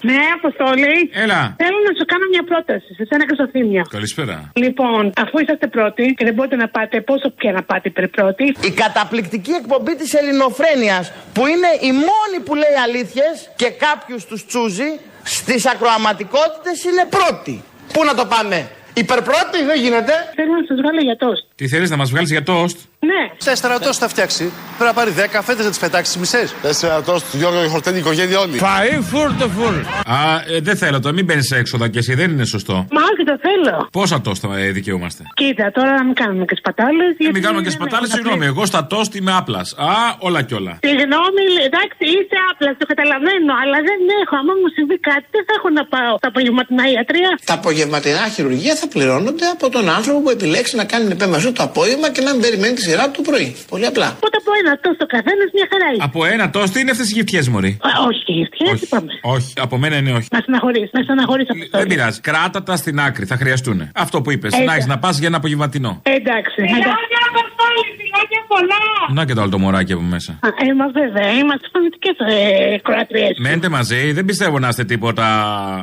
S26: Ναι, Αποστόλη.
S3: Έλα.
S26: Θέλω να σου κάνω μια πρόταση σε σένα και στο θύμιο.
S3: Καλησπέρα.
S26: Λοιπόν, αφού είσαστε πρώτοι και δεν μπορείτε να πάτε, πόσο πια να πάτε υπερ πρώτοι.
S27: Η καταπληκτική εκπομπή της Ελληνοφρένειας που είναι η μόνη που λέει αλήθειες και κάποιους τους τσούζει στις ακροαματικότητες είναι πρώτη. Πού να το πάμε; Υπερπρώτη δεν γίνεται.
S26: Θέλω να σας βγάλω για τόστ.
S3: Τι θέλεις να μας βγάλεις για τόστ;
S26: Ναι.
S28: Τέσσερα τόστ θα φτιάξει. Πρέπει να πάρει δέκα φέτε να τις πετάξεις μισές. Τέσσερα τόστ, Γιώργο, χορτένει η οικογένεια όλοι.
S3: Φαΐ φουρ το φουρ. Α, ε, δεν θέλω το, μην μπαίνεις έξοδα και εσύ, δεν είναι σωστό.
S26: Μα όχι, το θέλω.
S3: Πόσα τόστ θα ε, δικαιούμαστε;
S26: Κοίτα, τώρα να μην κάνουμε και σπατάλες.
S3: Ε, μην κάνουμε και σπατάλες, συγγνώμη. Εγώ στα τόστ είμαι άπλας. Α, όλα κι όλα.
S26: Συγγνώμη, εντάξει, είσαι άπλας, το καταλαβαίνω, αλλά δεν έχω. Αν μου συμβεί κάτι, δεν θα έχω να πάω στα απογευματινά ιατρία.
S27: Τα απογευματινά χειρουργία θα πληρώνονται από τον άνθρωπο που επιλέξει να κάνει επέμβαση το απόγευμα και να μην περιμένει τη σειρά του το πρωί. Πολύ απλά.
S26: Οπότε από ένα τόστ το καθένας μια χαρά είναι.
S3: Από ένα τόστ είναι αυτές οι γυφτιέ, Μωρή.
S26: Α, όχι, γυφτιέ, είπαμε.
S3: Όχι, από μένα είναι όχι.
S26: Να στεναχωρείς, να στεναχωρείς αυτό.
S3: Δεν πειράζει. Κράτα τα στην άκρη, θα χρειαστούν. Αυτό που είπες. Να έχεις να πας για ένα απογευματινό.
S26: Εντάξει. Φιλάκια, Αποστόλη, φιλάκια πολλά.
S3: Να και το άλλο το μωράκι από μέσα.
S26: Ε, μα βέβαια, είμαστε φανατικές ε, κροατριές.
S3: Μέντε μαζί, δεν πιστεύω να είστε τίποτα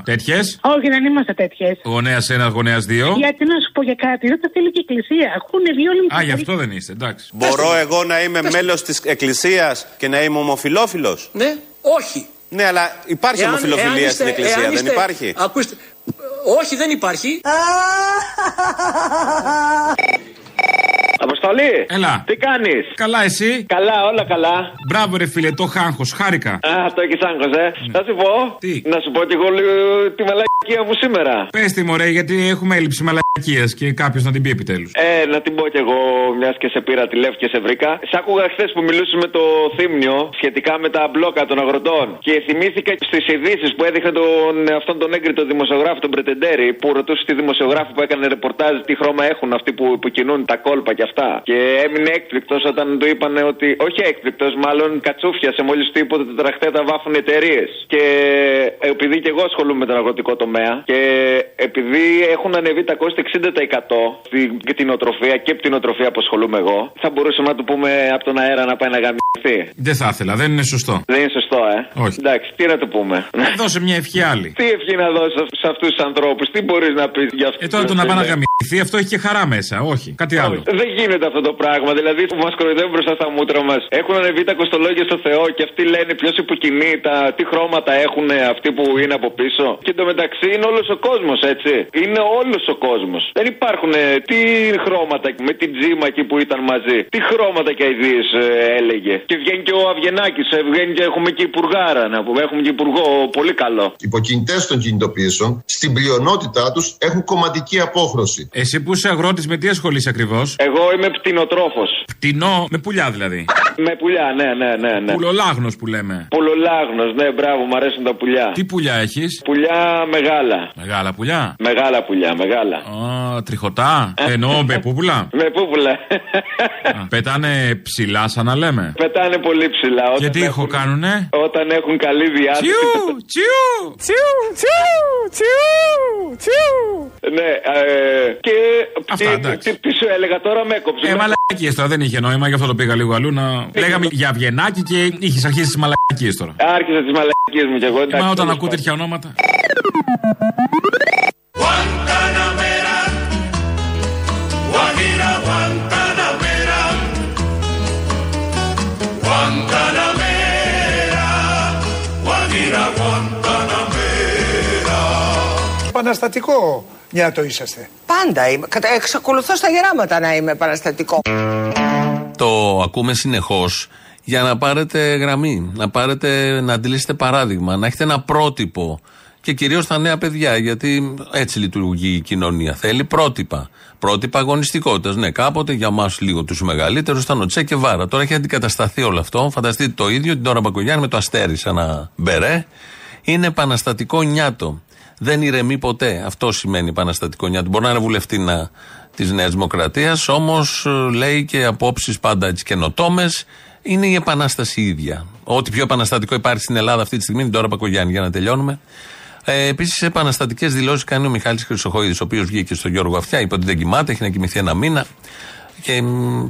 S3: τέτοιες.
S26: Όχι, δεν είμαστε τέτοιες.
S3: Γονέα ένας, γονέας δύο.
S26: Γιατί να σου πω για κάτι, δεν θα θέλει και η εκκλησία. Έχουν βγει όλοι
S3: Α, γι' αυτό δεν είστε, εντάξει.
S29: Μπορώ εγώ να είμαι μέλος της εκκλησίας και να είμαι ομοφιλόφιλος;
S30: Ναι, όχι.
S29: Ναι, αλλά υπάρχει
S30: Εάν-
S29: ομοφιλοφιλία
S30: εάν είστε-
S29: στην εκκλησία,
S30: εάν
S29: δεν
S30: είστε-
S29: υπάρχει;
S30: Ακούστε, όχι δεν υπάρχει.
S31: Αποστολή!
S3: Έλα.
S31: Τι κάνεις!
S3: Καλά, εσύ;
S31: Καλά, όλα καλά.
S3: Μπράβο, ρε φίλε, το χάγχο, χάρηκα.
S31: Α, το έχεις άγχος, ε. Θα σου πω.
S3: Τι;
S31: Να σου πω κι εγώ λίγο τη μαλακία μου σήμερα.
S3: Πες τη μωρέ, γιατί έχουμε έλλειψη μαλακίας και κάποιος να την πει επιτέλους.
S31: Ε, να την πω κι εγώ, μιας και σε πήρα τηλέφωνο και σε βρήκα. Σ' άκουγα χθες που μιλούσες με το θύμνιο σχετικά με τα μπλόκα των αγροτών. Και θυμήθηκα στις ειδήσεις που έδειχνε τον, αυτόν τον έγκριτο δημοσιογράφο, τον Πρετεντέρη, που ρωτούσε τη δημοσιογράφο που έκανε ρεπορτάζ τι χρώμα έχουν αυτοί που, που κινούν τα κόλπα και αυτά. Και έμεινε έκπληκτος όταν του είπαν ότι. Όχι έκπληκτος, μάλλον κατσούφιασε μόλις του είπε ότι τα τραχτέτα βάφουν εταιρείες. Και επειδή και εγώ ασχολούμαι με τον αγροτικό τομέα και επειδή έχουν ανεβεί τα κόστη 60% στην κτηνοτροφία και πτηνοτροφία που ασχολούμαι εγώ, θα μπορούσαμε να του πούμε από τον αέρα να πάει να γαμιθεί.
S3: Δεν θα ήθελα, δεν είναι σωστό.
S31: Δεν είναι σωστό, ε.
S3: Όχι.
S31: Εντάξει, τι να του πούμε.
S3: Δώσε μια ευχή άλλη.
S31: Τι ευχή να δώσω σε αυτούς τους ανθρώπους, τι μπορείς να πεις για αυτού.
S3: Ε, τώρα το να πάει να γαμηθεί, αυτό έχει και χαρά μέσα. Όχι, κάτι άλλο.
S31: Δεν γίνεται αυτό το πράγμα. Δηλαδή που μας κοροϊδεύουν μπροστά στα μούτρα μας. Έχουν ανεβεί τα κοστολόγια στο Θεό και αυτοί λένε ποιος υποκινεί, τα, τι χρώματα έχουν αυτοί που είναι από πίσω. Και εντωμεταξύ είναι όλος ο κόσμος, έτσι. Είναι όλος ο κόσμος. Δεν υπάρχουν ε, τι χρώματα με την τζίμα εκεί που ήταν μαζί. Τι χρώματα και αειδίε έλεγε. Και βγαίνει και ο Αβγενάκης, βγαίνει και έχουμε και υπουργάρα να πούμε. Έχουμε και υπουργό πολύ καλό.
S32: Οι υποκινητές των κινητοποιήσεων στην πλειονότητά τους έχουν κομματική απόχρωση.
S3: Εσύ που είσαι αγρότης, με τι ασχολείσαι ακριβώς;
S31: Εγώ είμαι πτηνοτρόφος.
S3: Πτηνό, με πουλιά δηλαδή.
S31: Με πουλιά, ναι, ναι, ναι. ναι.
S3: Πουλολάγνος που λέμε.
S31: Πουλολάγνος, ναι, μπράβο, μου αρέσουν τα πουλιά.
S3: Τι πουλιά έχεις;
S31: Πουλιά μεγάλα.
S3: Μεγάλα πουλιά.
S31: Μεγάλα πουλιά, μεγάλα.
S3: Α, τριχωτά. Εννοώ με πούπουλα.
S31: Με πούπουλα.
S3: Α, Πετάνε ψηλά, σαν να λέμε.
S31: Πετάνε πολύ ψηλά.
S3: Και
S31: Όταν
S3: τι ήχο
S31: έχουν,
S3: κάνουνε.
S31: όταν έχουν καλή διάθεση.
S3: Τσιου, τσιου, τσιου, τσιου, τσιου.
S31: Ναι, ε, και.
S3: Αυτά,
S31: τι,
S3: εντάξει.
S31: τι, τι σου έλεγα τώρα, με έκοψε.
S3: Ε,
S31: Με-
S3: μαλακίες τώρα δεν είχε νόημα, γι' αυτό το πήγα λίγο αλλού να. Λέγαμε για Βιενάκι και είχες αρχίσει τις μαλακίες τώρα.
S31: Άρχισα τις μαλακίες μου κι εγώ. εντάξει,
S3: Μα όταν
S31: τέλος
S3: ακούω
S31: πάντων.
S3: τέτοια ονόματα.
S2: Guantanamera, Guajira, Guantanamera,
S1: Επαναστατικό νιάτο είσαστε.
S22: Πάντα είμαι. Κατα- Εξακολουθώ στα γεράματα να είμαι παραστατικό.
S3: Το ακούμε συνεχώς για να πάρετε γραμμή, να, πάρετε, να αντιλήσετε παράδειγμα, να έχετε ένα πρότυπο και κυρίως τα νέα παιδιά, γιατί έτσι λειτουργεί η κοινωνία. Θέλει πρότυπα. Πρότυπα αγωνιστικότητας. Ναι, κάποτε για εμά λίγο τους μεγαλύτερους ήταν ο Τσέ και Βάρα. Τώρα έχει αντικατασταθεί όλο αυτό. Φανταστείτε το ίδιο την ώρα Μπακογιάννη με το αστέρι σε ένα μπερέ. Είναι επαναστατικό νιάτο. Δεν ηρεμεί ποτέ. Αυτό σημαίνει επαναστατικό νιάτο. Μπορεί να είναι βουλευτήνα της Νέας Δημοκρατίας, όμως ε, λέει και απόψεις πάντα έτσι καινοτόμες. Είναι η επανάσταση ίδια. Ό,τι πιο επαναστατικό υπάρχει στην Ελλάδα αυτή τη στιγμή είναι τώρα Πακογιάννη, για να τελειώνουμε. Ε, Επίσης, επαναστατικές δηλώσεις κάνει ο Μιχάλης Χρυσοχοίδης, ο οποίος βγήκε στον Γιώργο Αυτιά, είπε ότι δεν κοιμάται, έχει να κοιμηθεί ένα μήνα. Και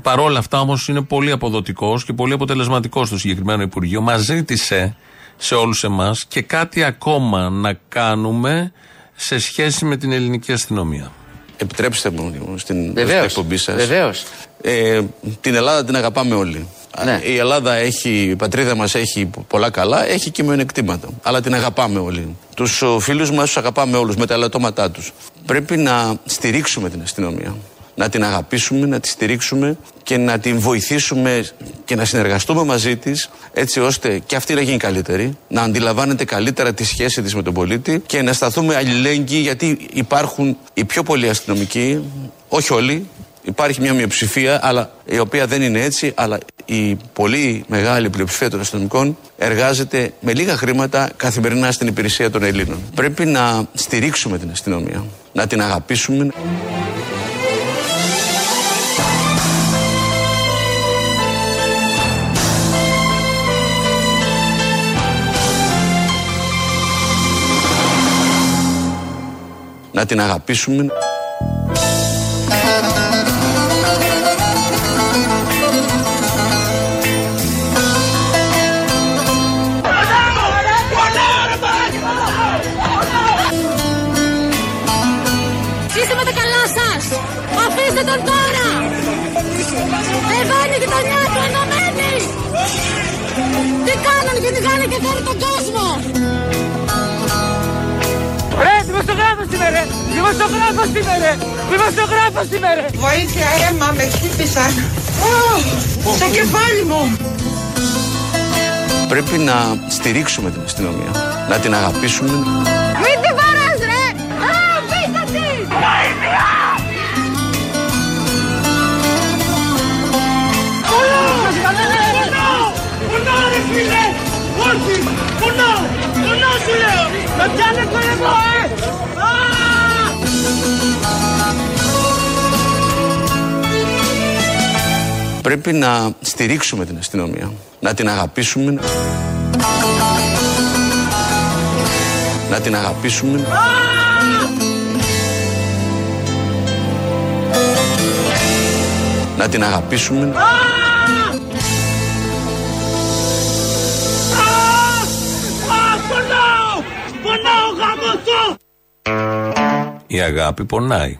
S3: παρόλα αυτά όμως είναι πολύ αποδοτικός και πολύ αποτελεσματικός στο συγκεκριμένο Υπουργείο. Μα ζήτησε σε όλους εμάς και κάτι ακόμα να κάνουμε σε σχέση με την ελληνική αστυνομία.
S9: Επιτρέψτε μου στην
S8: Βεβαίως,
S9: εκπομπή σας.
S8: βεβαίως.
S9: Ε, την Ελλάδα την αγαπάμε όλοι.
S8: Ναι.
S9: Η Ελλάδα έχει, η πατρίδα μας έχει πολλά καλά, έχει και μειονεκτήματα. Αλλά την αγαπάμε όλοι. Τους φίλους μας τους αγαπάμε όλους με τα ελαττώματά τους. Πρέπει να στηρίξουμε την αστυνομία. Να την αγαπήσουμε, να τη στηρίξουμε και να την βοηθήσουμε και να συνεργαστούμε μαζί της, έτσι ώστε και αυτή να γίνει καλύτερη, να αντιλαμβάνεται καλύτερα τη σχέση της με τον πολίτη και να σταθούμε αλληλέγγυοι γιατί υπάρχουν οι πιο πολλοί αστυνομικοί, όχι όλοι, Υπάρχει μια μειοψηφία, αλλά η οποία δεν είναι έτσι, αλλά η πολύ μεγάλη πλειοψηφία των αστυνομικών εργάζεται με λίγα χρήματα καθημερινά στην υπηρεσία των Ελλήνων. Πρέπει να στηρίξουμε την αστυνομία, να την αγαπήσουμε. Να την αγαπήσουμε.
S33: Είστε με τα καλά σας! Αφήστε τον τώρα! Εδώ είναι η γειτονιά του ενωμένη! Τι κάνανε και κυνηγάνε και φέρνουν τον
S34: ρε! Δημοσιογράφος είμαι ρε! Δημοσιογράφος είμαι ρε!
S10: Βοήθεια, αίμα, με χτύπησαν. Ω, Στο κεφάλι μου.
S9: Πρέπει να στηρίξουμε την αστυνομία, να την αγαπήσουμε. Πρέπει να στηρίξουμε την αστυνομία, να την αγαπήσουμε. Να την αγαπήσουμε. Να την αγαπήσουμε.
S34: Πονάω! Πονάω γαμωτό!
S3: Η αγάπη πονάει.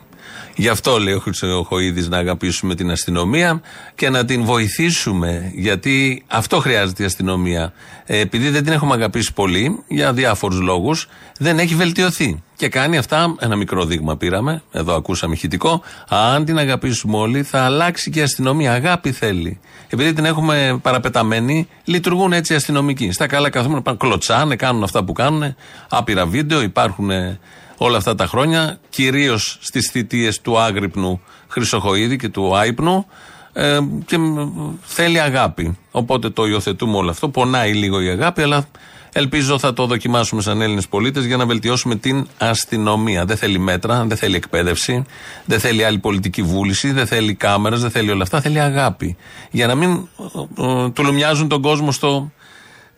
S3: Γι' αυτό λέει ο Χρυσοχοίδης να αγαπήσουμε την αστυνομία και να την βοηθήσουμε. Γιατί αυτό χρειάζεται η αστυνομία. Ε, επειδή δεν την έχουμε αγαπήσει πολύ, για διάφορους λόγους, δεν έχει βελτιωθεί. Και κάνει αυτά, ένα μικρό δείγμα πήραμε, εδώ ακούσαμε ηχητικό. Αν την αγαπήσουμε όλοι, θα αλλάξει και η αστυνομία. Αγάπη θέλει. Επειδή την έχουμε παραπεταμένη, λειτουργούν έτσι οι αστυνομικοί. Στα καλά καθόμενα πάνε, κλωτσάνε, κάνουν αυτά που κάνουν. Άπειρα βίντεο, υπάρχουν ε, όλα αυτά τα χρόνια, κυρίως στις θητείες του Άγρυπνου Χρυσοχοίδη και του Άϊπνου. Ε, και μ, θέλει αγάπη. Οπότε το υιοθετούμε όλο αυτό. Πονάει λίγο η αγάπη, αλλά ελπίζω θα το δοκιμάσουμε σαν Έλληνες πολίτες για να βελτιώσουμε την αστυνομία. Δεν θέλει μέτρα, δεν θέλει εκπαίδευση, δεν θέλει άλλη πολιτική βούληση, δεν θέλει κάμερες, δεν θέλει όλα αυτά. Θέλει αγάπη. Για να μην ε, ε, τουλουμιάζουν τον κόσμο στο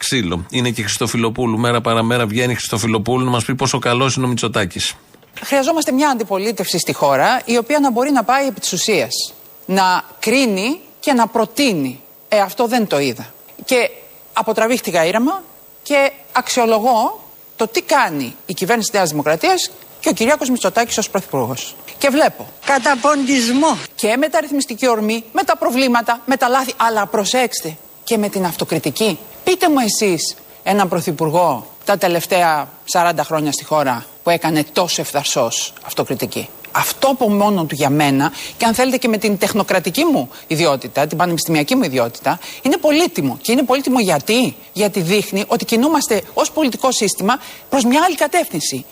S3: ξύλο. Είναι και η Χριστοφιλοπούλου. Μέρα παραμέρα βγαίνει η Χριστοφιλοπούλου να μας πει πόσο καλός είναι ο Μητσοτάκης.
S35: Χρειαζόμαστε μια αντιπολίτευση στη χώρα η οποία να μπορεί να πάει επί της ουσίας. Να κρίνει και να προτείνει. Ε, αυτό δεν το είδα. Και αποτραβήχτηκα ήρεμα και αξιολογώ το τι κάνει η κυβέρνηση της Νέας Δημοκρατίας και ο Κυριάκος Μητσοτάκης ως Πρωθυπουργός. Και βλέπω
S10: Καταποντισμό.
S35: και με τα αριθμιστική ορμή, με τα προβλήματα, με τα λάθη, αλλά προσέξτε και με την αυτοκριτική. Πείτε μου εσείς έναν πρωθυπουργό τα τελευταία 40 χρόνια στη χώρα που έκανε τόσο ευθαρσός αυτοκριτική. Αυτό από μόνο του για μένα, και αν θέλετε και με την τεχνοκρατική μου ιδιότητα, την πανεπιστημιακή μου ιδιότητα, είναι πολύτιμο. Και είναι πολύτιμο γιατί, γιατί δείχνει ότι κινούμαστε ως πολιτικό σύστημα προς μια άλλη κατεύθυνση.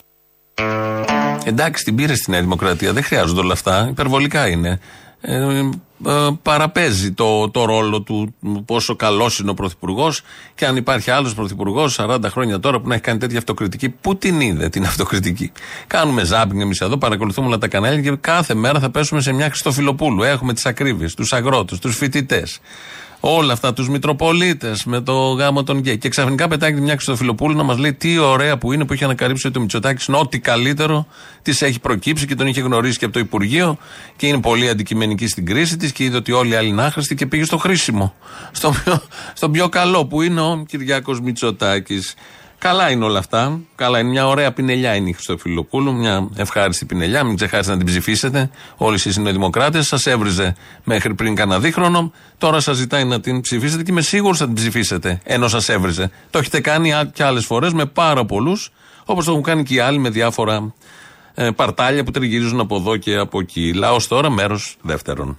S3: Εντάξει, την πήρε στη Νέα Δημοκρατία. Δεν χρειάζονται όλα αυτά. Υπερβολικά είναι. Ε, ε, παραπέζει το, το ρόλο του πόσο καλός είναι ο Πρωθυπουργός και αν υπάρχει άλλος Πρωθυπουργός 40 χρόνια τώρα που να έχει κάνει τέτοια αυτοκριτική, πού την είδε την αυτοκριτική. Κάνουμε ζάμπινγκ εμείς εδώ, παρακολουθούμε όλα τα κανάλια και κάθε μέρα θα πέσουμε σε μια Χριστοφιλοπούλου. Έχουμε τις ακρίβειες, τους αγρότες, τους φοιτητές, όλα αυτά, τους Μητροπολίτες με το γάμο των γκέι. Και ξαφνικά πετάγεται μια Χριστοφιλοπούλου να μας λέει τι ωραία που είναι που έχει ανακαλύψει ότι ο Μητσοτάκης ό,τι καλύτερο της έχει προκύψει και τον είχε γνωρίσει και από το Υπουργείο και είναι πολύ αντικειμενική στην κρίση της και είδε ότι όλοι οι άλλοι είναι άχρηστοι και πήγε στο χρήσιμο. Στο πιο, στο πιο καλό που είναι ο Κυριάκος Μητσοτάκης. Καλά είναι όλα αυτά. Καλά είναι μια ωραία πινελιά είναι η Χριστοφιλοπούλου. Μια ευχάριστη πινελιά. Μην ξεχάσετε να την ψηφίσετε. Όλοι εσείς είναι δημοκράτες. Σας έβριζε μέχρι πριν κανένα δίχρονο. Τώρα σας ζητάει να την ψηφίσετε και είμαι σίγουρος θα την ψηφίσετε. Ενώ σας έβριζε. Το έχετε κάνει και άλλες φορές με πάρα πολλούς. Όπως το έχουν κάνει και οι άλλοι με διάφορα ε, παρτάλια που τριγυρίζουν από εδώ και από εκεί. Λαός τώρα, μέρος δεύτερον.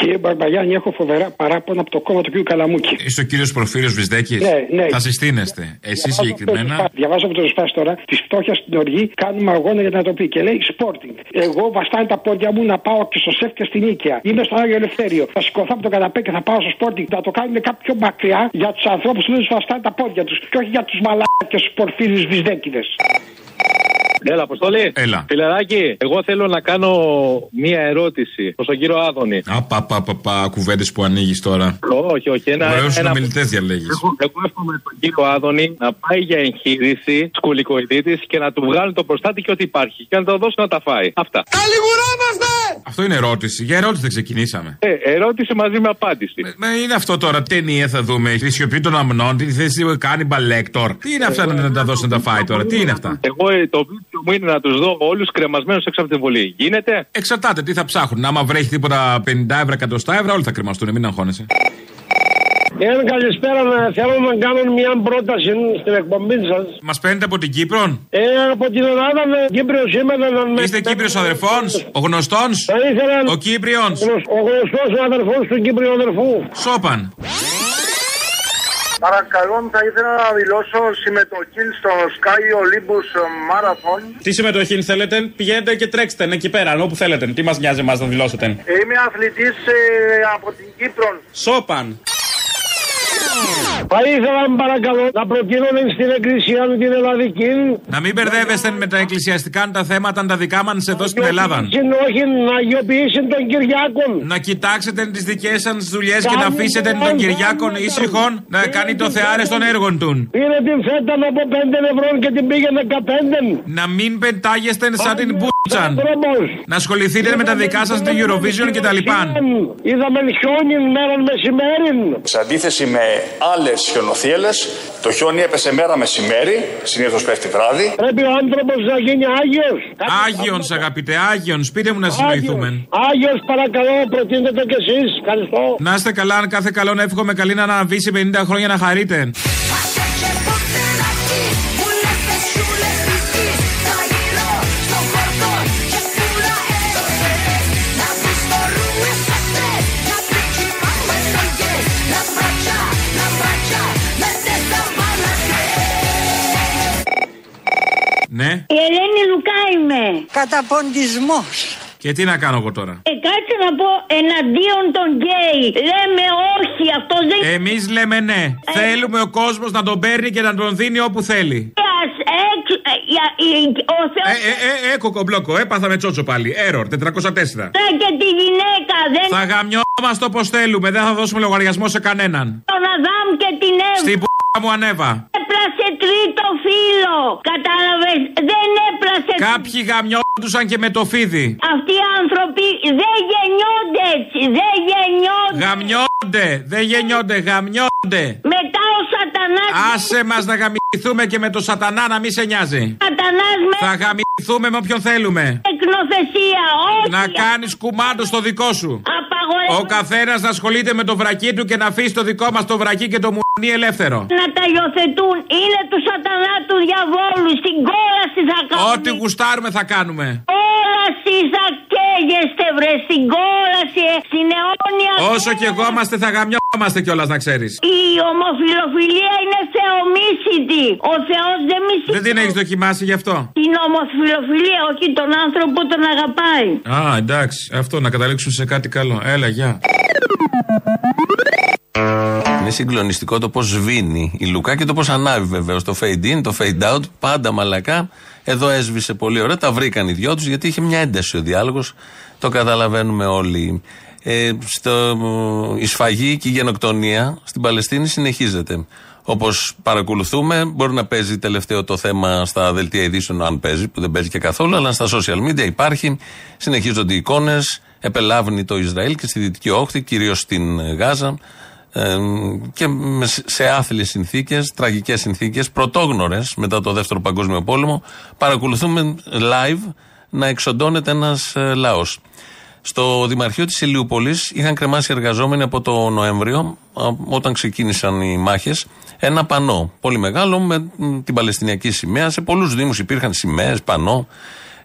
S36: Κύριε Μπαρμπαγιάννη, έχω φοβερά παράπονα από το κόμμα του κ. Καλαμούκη.
S37: Είσαι ο κύριος Προφύριο Βυσδέκης.
S36: Ναι, ναι.
S37: Θα συστήνεστε. Εσείς συγκεκριμένα.
S36: Διαβάζω από το Ρεσπά τώρα. Τη φτώχεια στην οργή κάνουμε αγώνα για την ατοπή. Και λέει Sporting. Εγώ βαστάνε τα πόδια μου να πάω και στο σεφ και στην Νίκαια. Είμαι στο Άγιο Ελευθέριο. Θα σηκωθώ από το καναπέ και θα πάω στο Sporting. Θα το κάνουν κάποιο μακριά για τους ανθρώπους που δεν βαστάνε τα πόδια τους. Και όχι για τους μαλάκια τους Πορφύριου Βυσδέκηδες.
S38: Έλα, Αποστολή.
S37: Έλα.
S38: Φιλεράκι, εγώ θέλω να κάνω μία ερώτηση προς τον κύριο Άδωνη.
S37: Απαπαπαπα, κουβέντες που ανοίγεις τώρα.
S38: Όχι, όχι. Ένα,
S37: Ωραίου
S38: ένα...
S37: συνομιλητές διαλέγεις.
S38: Εγώ, εγώ εύχομαι τον κύριο Άδωνη να πάει για εγχείρηση σκουλικοειδίτη και να του βγάλει το προστάτη και ό,τι υπάρχει. Και να το δώσει να τα φάει. Αυτά. Καλιγουράμαστε!
S37: Αυτό είναι ερώτηση. Για ερώτηση δεν ξεκινήσαμε.
S38: Ε, ερώτηση μαζί με απάντηση.
S37: Μα είναι αυτό τώρα. Ταινία θα δούμε. Τη σιωπή των αμνών. Τι θέση κάνει μπαλέκτορ. Τι είναι αυτά να τα δώσει να τα φάει τώρα. Τι είναι αυτά.
S38: Εγώ ε, το βίντεο μου είναι να τους δω όλους κρεμασμένους έξω από την βολή. Γίνεται;
S37: Εξαρτάται τι θα ψάχνουν. Άμα βρέχει τίποτα 50 ευρώ, 100 ευρώ, όλοι θα κρεμαστούν. Μην αγχώνεσαι.
S39: Εάν καλησπέρα, να θέλω να κάνω μια πρόταση στην εκπομπή σας.
S37: Μας παίρνετε από την Κύπρο.
S39: Ε, από την Ελλάδα με Κύπριος σήμερα να
S37: Είστε Κύπριος αδερφών, ο γνωστός; Ο Κύπριος;
S39: Ο γνωστός αδερφός του Κύπριου αδερφού.
S37: Σόπαν.
S40: Παρακαλώ, θα ήθελα να δηλώσω συμμετοχή στο Sky Olympus Marathon.
S37: Τι συμμετοχή θέλετε, πηγαίνετε και τρέξτε εκεί πέρα, όπου θέλετε. Τι μας νοιάζει εμάς να δηλώσετε;
S40: Είμαι αθλητής από την Κύπρο.
S37: Σόπαν.
S39: Θα ήθελα παρακαλώ να προτείνω στην εκκλησία μου την Ελλαδική.
S37: Να μην μπερδεύεστε με τα εκκλησιαστικά τα θέματα τα δικά μας εδώ στην Ελλάδα.
S39: Όχι, να αγιοποιήσει τον Κυριάκο.
S37: Να κοιτάξετε τις δικές σας δουλειές και να αφήσετε τον Κυριάκο ήσυχο να κάνει το θεάρε των έργων του.
S39: Πήρε την φέτα από 5 ευρώ και την πήγε 15.
S37: Να μην πετάγεστε σαν την μπούτσαν. Να ασχοληθείτε με τα δικά σας την Eurovision και τα λοιπά.
S39: Είδαμε χιόνι μέρα μεσημέρι.
S41: Σε αντίθεση με άλλες χιονοθύελες, το χιόνι έπεσε μέρα μεσημέρι, συνήθως πέφτει βράδυ.
S39: Πρέπει ο άνθρωπος να γίνει Άγιος.
S37: Άγιον, αγαπητέ, Άγιον, πείτε μου να συνοηθούμε.
S39: Άγιος, παρακαλώ, προτείνετε το κι εσείς. Ευχαριστώ.
S37: Να είστε καλά, αν κάθε καλό να εύχομαι καλή να αναβήσει 50 χρόνια να χαρείτε. Ναι.
S42: Η Ελένη Λουκά είμαι.
S40: Καταποντισμός.
S37: Και τι να κάνω εγώ τώρα;
S42: Ε, κάτσε να πω εναντίον των γκέι. Λέμε όχι, αυτός δεν.
S37: Εμείς λέμε ναι.
S42: Ε.
S37: Θέλουμε ο κόσμος να τον παίρνει και να τον δίνει όπου θέλει.
S42: Ας, έξω, ε, για- η- ο Θεός...
S37: Ε, ε, ε, ε, κοκομπλόκο, έπαθα με τσότσο πάλι. Error 404.
S42: Ναι, και τη γυναίκα δεν.
S37: Θα γαμιόμαστε όπως θέλουμε, δεν θα δώσουμε λογαριασμό σε κανέναν.
S42: Τον Αδάμ και την Εύα.
S37: Στην που μου ανέβα.
S42: Έπλασε τρίτο φίλο. Κατάλαβες; Δεν έπλασε.
S37: Κάποιοι γαμιόντουσαν και με το φίδι.
S42: Αυτοί οι άνθρωποι δεν γεννιόνται έτσι. Δεν γεννιόνται.
S37: Γαμιόνται, δεν γεννιόνται, γαμιόνται.
S42: Μετά ο Σατανάς.
S37: Άσε μας να γαμηθούμε και με το σατανά να μην σε νοιάζει.
S42: Σατανάς με
S37: Θα γαμηθούμε με όποιον θέλουμε.
S42: εκνοθεσία. Όχι.
S37: Να κάνεις κουμάντο στο δικό σου.
S42: Απαγορεύεται αγορεύουν.
S37: Ο καθένας να ασχολείται με το βρακί του και να αφήσει το δικό μας το βρακί και το μουνί ελεύθερο.
S42: Να τα υιοθετούν. Είναι του σατανά του διαβόλου. Στην κόλαση θα κάνουν.
S37: Ό,τι γουστάρουμε θα κάνουμε.
S42: Κόλαση θα καίγεστε, βρε. Στην κόλαση, ε, στην αιώνια.
S37: Όσο και εγώ είμαστε, θα γαμιόμαστε κιόλας να ξέρεις.
S42: Η ομοφιλοφιλία είναι θεομίσητη. Ο Θεός δεν μισεί.
S37: Δεν την έχεις δοκιμάσει γι' αυτό;
S42: Την ομοφιλοφιλία, όχι τον άνθρωπο τον αγαπάει.
S37: Α, εντάξει. Αυτό να καταλήξουν σε κάτι καλό. Έλα, γεια.
S3: Είναι συγκλονιστικό το πώς σβήνει η Λουκά και το πώς ανάβει βεβαίω. Το fade in, το fade out, πάντα μαλακά. Εδώ έσβησε πολύ ωραία. Τα βρήκαν οι δυο τους γιατί είχε μια ένταση ο διάλογος. Το καταλαβαίνουμε όλοι. Ε, στο, η σφαγή και η γενοκτονία στην Παλαιστίνη συνεχίζεται. Όπως παρακολουθούμε, μπορεί να παίζει τελευταίο το θέμα στα δελτία ειδήσεων, αν παίζει, που δεν παίζει και καθόλου, αλλά στα social media υπάρχει. Συνεχίζονται οι εικόνες. Επελάβνει το Ισραήλ και στη Δυτική Όχθη, κυρίως στην Γάζα. Ε, και με- σε άθλιες συνθήκες, τραγικές συνθήκες, πρωτόγνωρες μετά το δεύτερο Παγκόσμιο Πόλεμο, παρακολουθούμε live να εξοντώνεται ένας λαός. Στο Δημαρχείο της Ηλιούπολης είχαν κρεμάσει εργαζόμενοι από το Νοέμβριο, α, όταν ξεκίνησαν οι μάχες, ένα πανό πολύ μεγάλο με μ, την Παλαιστινιακή σημαία. Σε πολλούς Δήμους υπήρχαν σημαίες, πανό.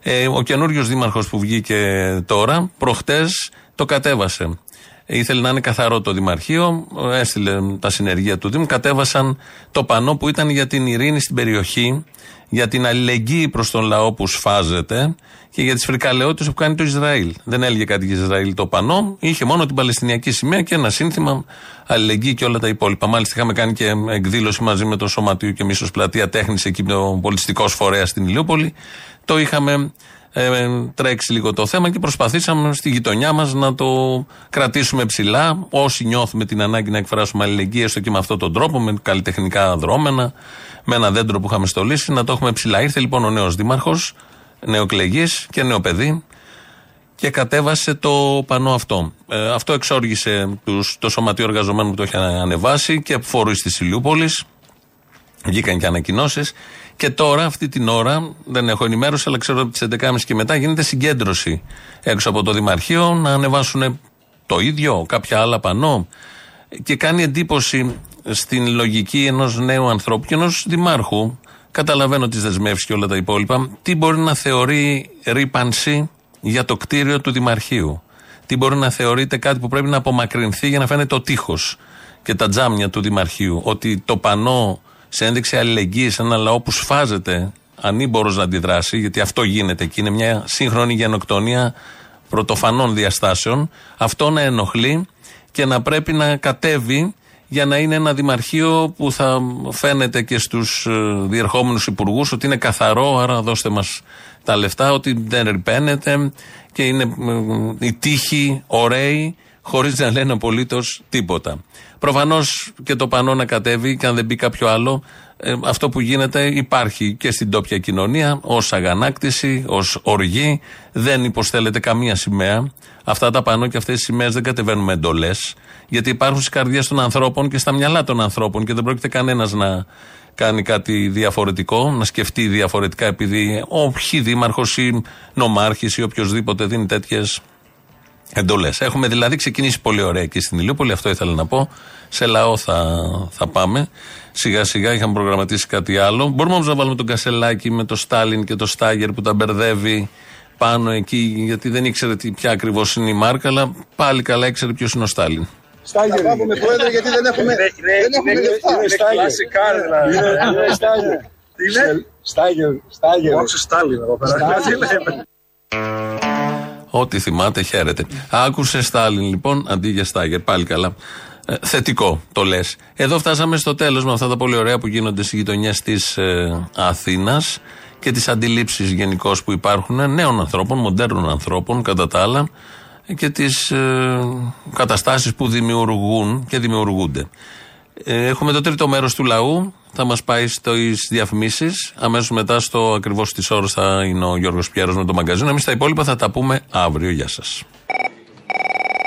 S3: Ε, ο καινούριο δήμαρχος που βγήκε τώρα, προχτές το κατέβασε. Ήθελε να είναι καθαρό το Δημαρχείο, έστειλε τα συνεργεία του Δήμου, κατέβασαν το πανό που ήταν για την ειρήνη στην περιοχή, για την αλληλεγγύη προς τον λαό που σφάζεται και για τις φρικαλαιότητες που κάνει το Ισραήλ. Δεν έλεγε κάτι για Ισραήλ το πανό, είχε μόνο την Παλαιστινιακή σημαία και ένα σύνθημα αλληλεγγύη και όλα τα υπόλοιπα. Μάλιστα, είχαμε κάνει και εκδήλωση μαζί με το Σωματείο και Μίσο Πλατεία Τέχνης εκεί, το πολιτιστικό φορέα στην Ηλιούπολη. Το είχαμε ε, τρέξει λίγο το θέμα και προσπαθήσαμε στη γειτονιά μας να το κρατήσουμε ψηλά. Όσοι νιώθουμε την ανάγκη να εκφράσουμε αλληλεγγύη, έστω και με αυτόν τον τρόπο, με καλλιτεχνικά δρόμενα, με ένα δέντρο που είχαμε στολίσει, να το έχουμε ψηλά. Ήρθε λοιπόν ο νέος δήμαρχος, νεοκλεγής και νέο παιδί και κατέβασε το πανό αυτό. Ε, αυτό εξόργησε τους, το σωματείο εργαζομένων που το είχε ανεβάσει και φορείς της Ηλιούπολης. Βγήκαν και ανακοινώσεις. Και τώρα, αυτή την ώρα, δεν έχω ενημέρωση, αλλά ξέρω από τις 11.30 και μετά γίνεται συγκέντρωση έξω από το Δημαρχείο να ανεβάσουν το ίδιο, κάποια άλλα πανό. Και κάνει εντύπωση στην λογική ενός νέου ανθρώπου και ενός δημάρχου. Καταλαβαίνω τις δεσμεύσεις και όλα τα υπόλοιπα. Τι μπορεί να θεωρεί ρήπανση για το κτίριο του Δημαρχείου; Τι μπορεί να θεωρείται κάτι που πρέπει να απομακρυνθεί για να φαίνεται ο τείχος και τα τζάμια του Δημαρχείου; Ότι το πανό σε ένδειξη αλληλεγγύης σε ένα λαό που σφάζεται ανήμπορο να αντιδράσει, γιατί αυτό γίνεται εκεί, είναι μια σύγχρονη γενοκτονία πρωτοφανών διαστάσεων, αυτό να ενοχλεί και να πρέπει να κατέβει για να είναι ένα δημαρχείο που θα φαίνεται και στους ε, διερχόμενους υπουργούς ότι είναι καθαρό, άρα δώστε μας τα λεφτά, ότι δεν ρηπαίνεται και είναι ε, οι τείχοι ωραίοι χωρίς να λένε απολύτως τίποτα. Προφανώς και το πανό να κατέβει και αν δεν μπει κάποιο άλλο, ε, αυτό που γίνεται υπάρχει και στην τόπια κοινωνία ως αγανάκτηση, ως οργή. Δεν υποστέλλεται καμία σημαία. Αυτά τα πανό και αυτές οι σημαίες δεν κατεβαίνουν με εντολές, γιατί υπάρχουν στις καρδιές των ανθρώπων και στα μυαλά των ανθρώπων και δεν πρόκειται κανένας να κάνει κάτι διαφορετικό, να σκεφτεί διαφορετικά επειδή όποιοι δήμαρχος ή νομάρχης ή οποιοδήποτε δίνει τέτοιες εντολέ. Έχουμε δηλαδή ξεκινήσει πολύ ωραία εκεί στην Ηλιούπολη, αυτό ήθελα να πω. Σε λαό θα, θα πάμε. Σιγά σιγά είχαμε προγραμματίσει κάτι άλλο. Μπορούμε όμως να βάλουμε τον Κασελάκη με το Στάλιν και το Στάγερ που τα μπερδεύει πάνω εκεί, γιατί δεν ήξερε τι- ποια ακριβώς είναι η μάρκα, αλλά πάλι καλά ήξερε ποιος είναι ο Στάλιν.
S43: Στάγερ. Θα πάμε πρόεδρε γιατί δεν έχουμε, δεν έχουμε λεφτά. Είναι Στάγερ. Είναι Στάγερ. Είναι Στάγερ. Στάγερ. Όχι Στάλιν εδώ πέρα. Τι λέμε.
S3: Ό,τι θυμάται, χαίρεται. Άκουσε Στάλιν λοιπόν αντί για Στάγερ. Πάλι καλά. Ε, θετικό το λες. Εδώ φτάσαμε στο τέλος με αυτά τα πολύ ωραία που γίνονται στις γειτονιές της ε, Αθήνας και τις αντιλήψεις γενικώς που υπάρχουν νέων ανθρώπων, μοντέρνων ανθρώπων κατά τα άλλα και τις ε, καταστάσεις που δημιουργούν και δημιουργούνται. Ε, έχουμε το τρίτο μέρος του λαού. Θα μας πάει στις διαφημίσεις. Αμέσως μετά, στο ακριβώς τη ώρα, θα είναι ο Γιώργος Πιέρο με το μαγκαζίνο. Εμείς τα υπόλοιπα θα τα πούμε αύριο. Γεια σας.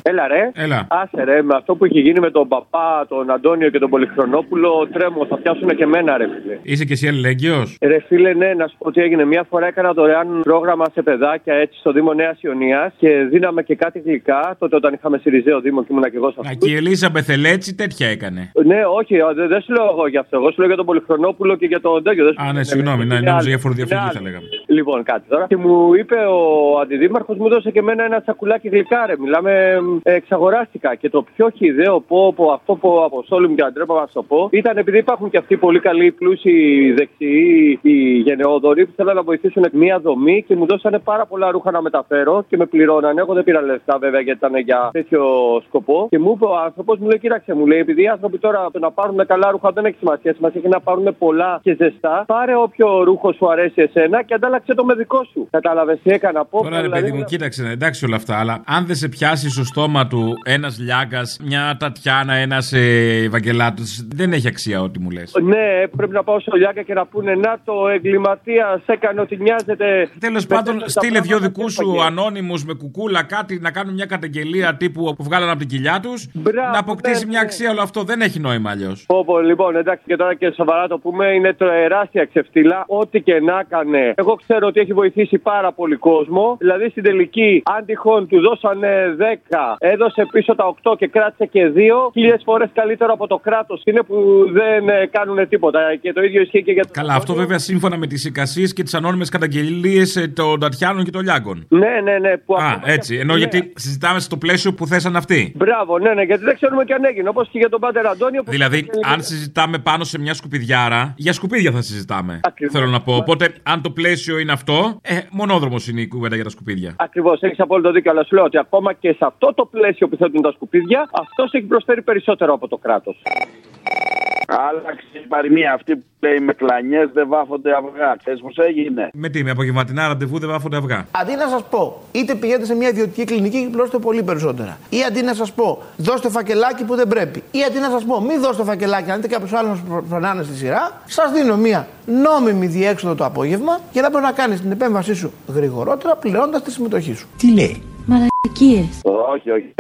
S44: Έλα ρε.
S37: Έλα.
S44: Άσε ρε, με αυτό που έχει γίνει με τον παπά, τον Αντώνιο και τον Πολυχρονόπουλο, τρέμω, θα πιάσουν και εμένα ρε φίλε.
S37: Είσαι και εσύ αλληλέγγυος;
S44: Ρε φίλε, ναι, να σου πω τι έγινε. Μια φορά έκανα δωρεάν πρόγραμμα σε παιδάκια έτσι στο Δήμο Νέας Ιωνίας και δίναμε και κάτι γλυκά τότε όταν είχαμε Σιριζέο Δήμο και ήμουν και εγώ σε αυτό.
S37: Και η Ελίζα Μπεθελέτσι τέτοια έκανε.
S44: Ναι, όχι, α, δεν δεν σου λέω εγώ γι' αυτό. Εγώ σου λέω για τον Πολυχρονόπουλο και για τον Ντέγιο. δεν σου
S37: Α, ναι,
S44: λέω.
S37: συγγνώμη, ναι,
S44: Είναι
S37: νόμιζα
S44: άλλη.
S37: για φοροδιαφυγή
S44: Είναι
S37: θα
S44: άλλη.
S37: λέγαμε.
S44: Λοιπόν, κάτι τώρα. Και μου είπε ο αντιδήμαρχος, μου δώσε και εμένα ένα σακουλάκι γλυκά, ρε. Μιλάμε, ε, εξαγοράστηκα. Και το πιο χιδαίο πω, πω αυτό που αποστόλου μου και αντρέπα να σου το πω, ήταν επειδή υπάρχουν και αυτοί πολύ καλοί, πλούσιοι, δεξιοί, οι γενναιόδοροι που θέλουν να βοηθήσουν μία δομή και μου δώσανε πάρα πολλά ρούχα να μεταφέρω και με πληρώνανε. Εγώ δεν πήρα λεφτά βέβαια γιατί ήταν για τέτοιο σκοπό. Και μου είπε ο άνθρωπος, μου λέει, κοίταξε, μου λέει, επειδή οι άνθρωποι τώρα το να πάρουν καλά ρούχα δεν έχει σημασία. Σημασία έχει να πάρουν πολλά και ζεστά. Πάρε όποιο ρούχο σου αρέσει εσένα και αντάλλαξε το με δικό σου. Κατάλαβες τι έκανα. Πω,
S37: Τώρα ρε
S44: δηλαδή,
S37: παιδί μου, κοίταξε, ναι, εντάξει όλα αυτά, αλλά αν δεν σε πιάσει στο στόμα του ένας Λιάγκας, μια Τατιάνα, ένας ε, Ευαγγελάτος, δεν έχει αξία ό,τι μου λες.
S44: Ναι, πρέπει να πάω στο Λιάκα και να πούνε Να το εγκληματίας έκανε ότι νοιάζεται.
S37: Τέλος πάντων, στείλε δυο δικούς σου ανώνυμους με κουκούλα κάτι να κάνουν μια καταγγελία τύπου που βγάλαν από την κοιλιά τους. Να αποκτήσει
S44: ναι,
S37: μια αξία όλο αυτό. Δεν έχει νόημα αλλιώς.
S44: Πω, πω, λοιπόν, εντάξει και τώρα και σοβαρά το πούμε, είναι τεράστια ξεφτύλα. Ό,τι και να έκανε. Εγώ ξέρω ότι έχει βοηθήσει πάρα πολύ κόσμο. Δηλαδή στην τελική, αν τυχόν του δώσανε 10, έδωσε πίσω τα 8 και κράτησε και 2, χίλιες φορές καλύτερο από το κράτος είναι που δεν ε, κάνουν τίποτα. Και το ίδιο ισχύει και για το.
S37: Καλά, αυτό βέβαια σύμφωνα με τις εικασίες και τις ανώνυμες καταγγελίες των Τατιάνων και των Λιάγκων.
S44: Ναι, ναι, ναι. Που
S37: Α, έτσι. Ενώ
S44: Ναι.
S37: γιατί συζητάμε στο πλαίσιο που θέσαν αυτοί.
S44: Μπράβο, ναι, ναι, γιατί δεν ξέρουμε τι αν έγινε. Όπως και για τον Πάτερ Αντώνιο. Που
S37: Δηλαδή, αν συζητάμε πάνω σε μια σκουπιδιάρα, για σκουπίδια θα συζητάμε. Θέλω να πω. Οπότε, αν το πλαίσιο είναι αυτό, ε, μονόδρομος είναι η κουβέντα για τα σκουπίδια.
S44: Ακριβώς, έχεις απόλυτο δίκιο. Αλλά σου λέω ότι ακόμα και σε αυτό το πλαίσιο που θέτουν τα σκουπίδια, αυτός έχει προσφέρει περισσότερο από το κράτος.
S45: Άλλαξε η παροιμία αυτή που λέει με κλανιές δεν βάφονται αυγά. Ξέρεις πώς έγινε;
S37: Με τι, με απογευματινά ραντεβού δεν βάφονται αυγά;
S46: Αντί να σας πω, είτε πηγαίνετε σε μια ιδιωτική κλινική και πλώστε πολύ περισσότερα. Ή αντί να σας πω, δώστε φακελάκι που δεν πρέπει. Ή αντί να σας πω, μην δώστε φακελάκι, αν δείτε κάποιος άλλος να φρονάνε στη σειρά, σας δίνω μια νόμιμη διέξοδο το απόγευμα για να μπορεί να κάνεις την επέμβασή σου γρηγορότερα πληρώνοντας τη συμμετοχή σου. Τι λέει;
S45: Μαλακίες. Όχι, όχι.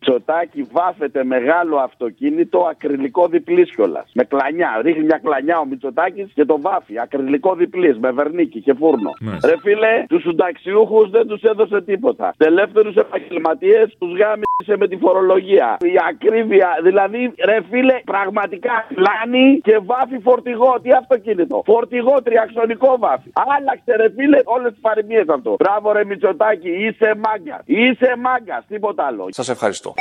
S45: Τσοτάκι βάφεται μεγάλο αυτοκίνητο ακριλικό διπλής κιόλας. Με κλανιά. Ρίχνει μια κλανιά ο Μητσοτάκης και το βάφει. Ακριλικό διπλής με βερνίκι και φούρνο.
S37: Μάλιστα.
S45: Ρε φίλε, τους συνταξιούχους δεν τους έδωσε τίποτα. Ελεύθερου επαγγελματίες τους γάμισε με τη φορολογία. Η ακρίβεια, δηλαδή, ρε φίλε, πραγματικά κλάνει και βάφει φορτηγό. Τι αυτοκίνητο; Φορτηγό τριαξονικό βάφει. Άλλαξε, ρε φίλε, όλες τις παροιμίες αυτό. Μπράβο, ρε Μητσοτάκη, είσαι μάγκας. Είσαι μάγκας, τίποτα άλλο.
S6: Σας ευχαριστώ.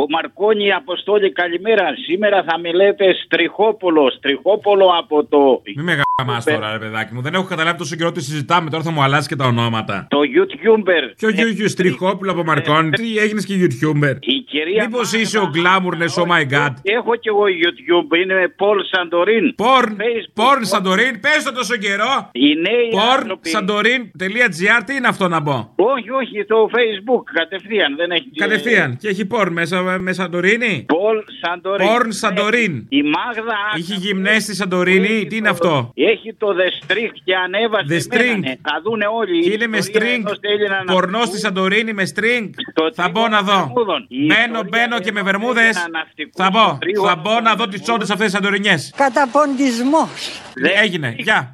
S47: Ο Μαρκόνι Αποστόλη, καλημέρα. Σήμερα θα με λέτε Στριχόπολο. Στριχόπολο από το.
S37: Μην με γαμάς τώρα, ρε παιδάκι μου. Δεν έχω καταλάβει τόσο καιρό τι συζητάμε. Τώρα θα μου αλλάζει και τα ονόματα.
S47: Το YouTuber.
S37: Ποιο YouTube Στριχόπουλο από Μαρκόνι. Τι έγινε και YouTuber;
S47: Η κυρία.
S37: Μήπως είσαι ο Γκλάμουρνε, oh my god.
S47: Έχω κι εγώ YouTube. Είναι Πολ Σαντορίν.
S37: Πορν. Πορν Σαντορίν. Πες το τόσο καιρό.
S47: Οι νέοι
S37: Πορν
S47: άνθρωποι-
S37: Σαντορίν.gr. Τι είναι αυτό να πω;
S47: Όχι, όχι, το Facebook κατευθείαν. Δεν έχει.
S37: Κατευθείαν. Και έχει πορν μέσα με Σαντορίνη;
S47: Πολ Σαντορίν.
S37: Πορν Σαντορίν.
S47: Η Μάγδα.
S37: Είχε γυμνέ στη Σαντορίνη. Τι είναι αυτό;
S47: Έχει το The String και ανέβασε.
S37: The String.
S47: μένανε. Θα δούνε όλοι.
S37: Και
S47: Η
S37: είναι με
S47: ιστορία
S37: string.
S47: εδώ στέλνει να
S37: Πορνό
S47: αναφτούν.
S37: στη Σαντορίνη με string. Θα μπω να δω.
S47: Βερμούδων. Η
S37: Μπαίνω,
S47: ιστορία
S37: μπαίνω και με
S47: εδώ
S37: βερμούδες.
S47: στέλνει ένα ναυτικό
S37: Θα μπω.
S47: τρίγωνο.
S37: Θα μπω να δω τις τσόντες αυτές τις Σαντορινιές.
S10: Καταποντισμός.
S37: Έγινε. Γεια.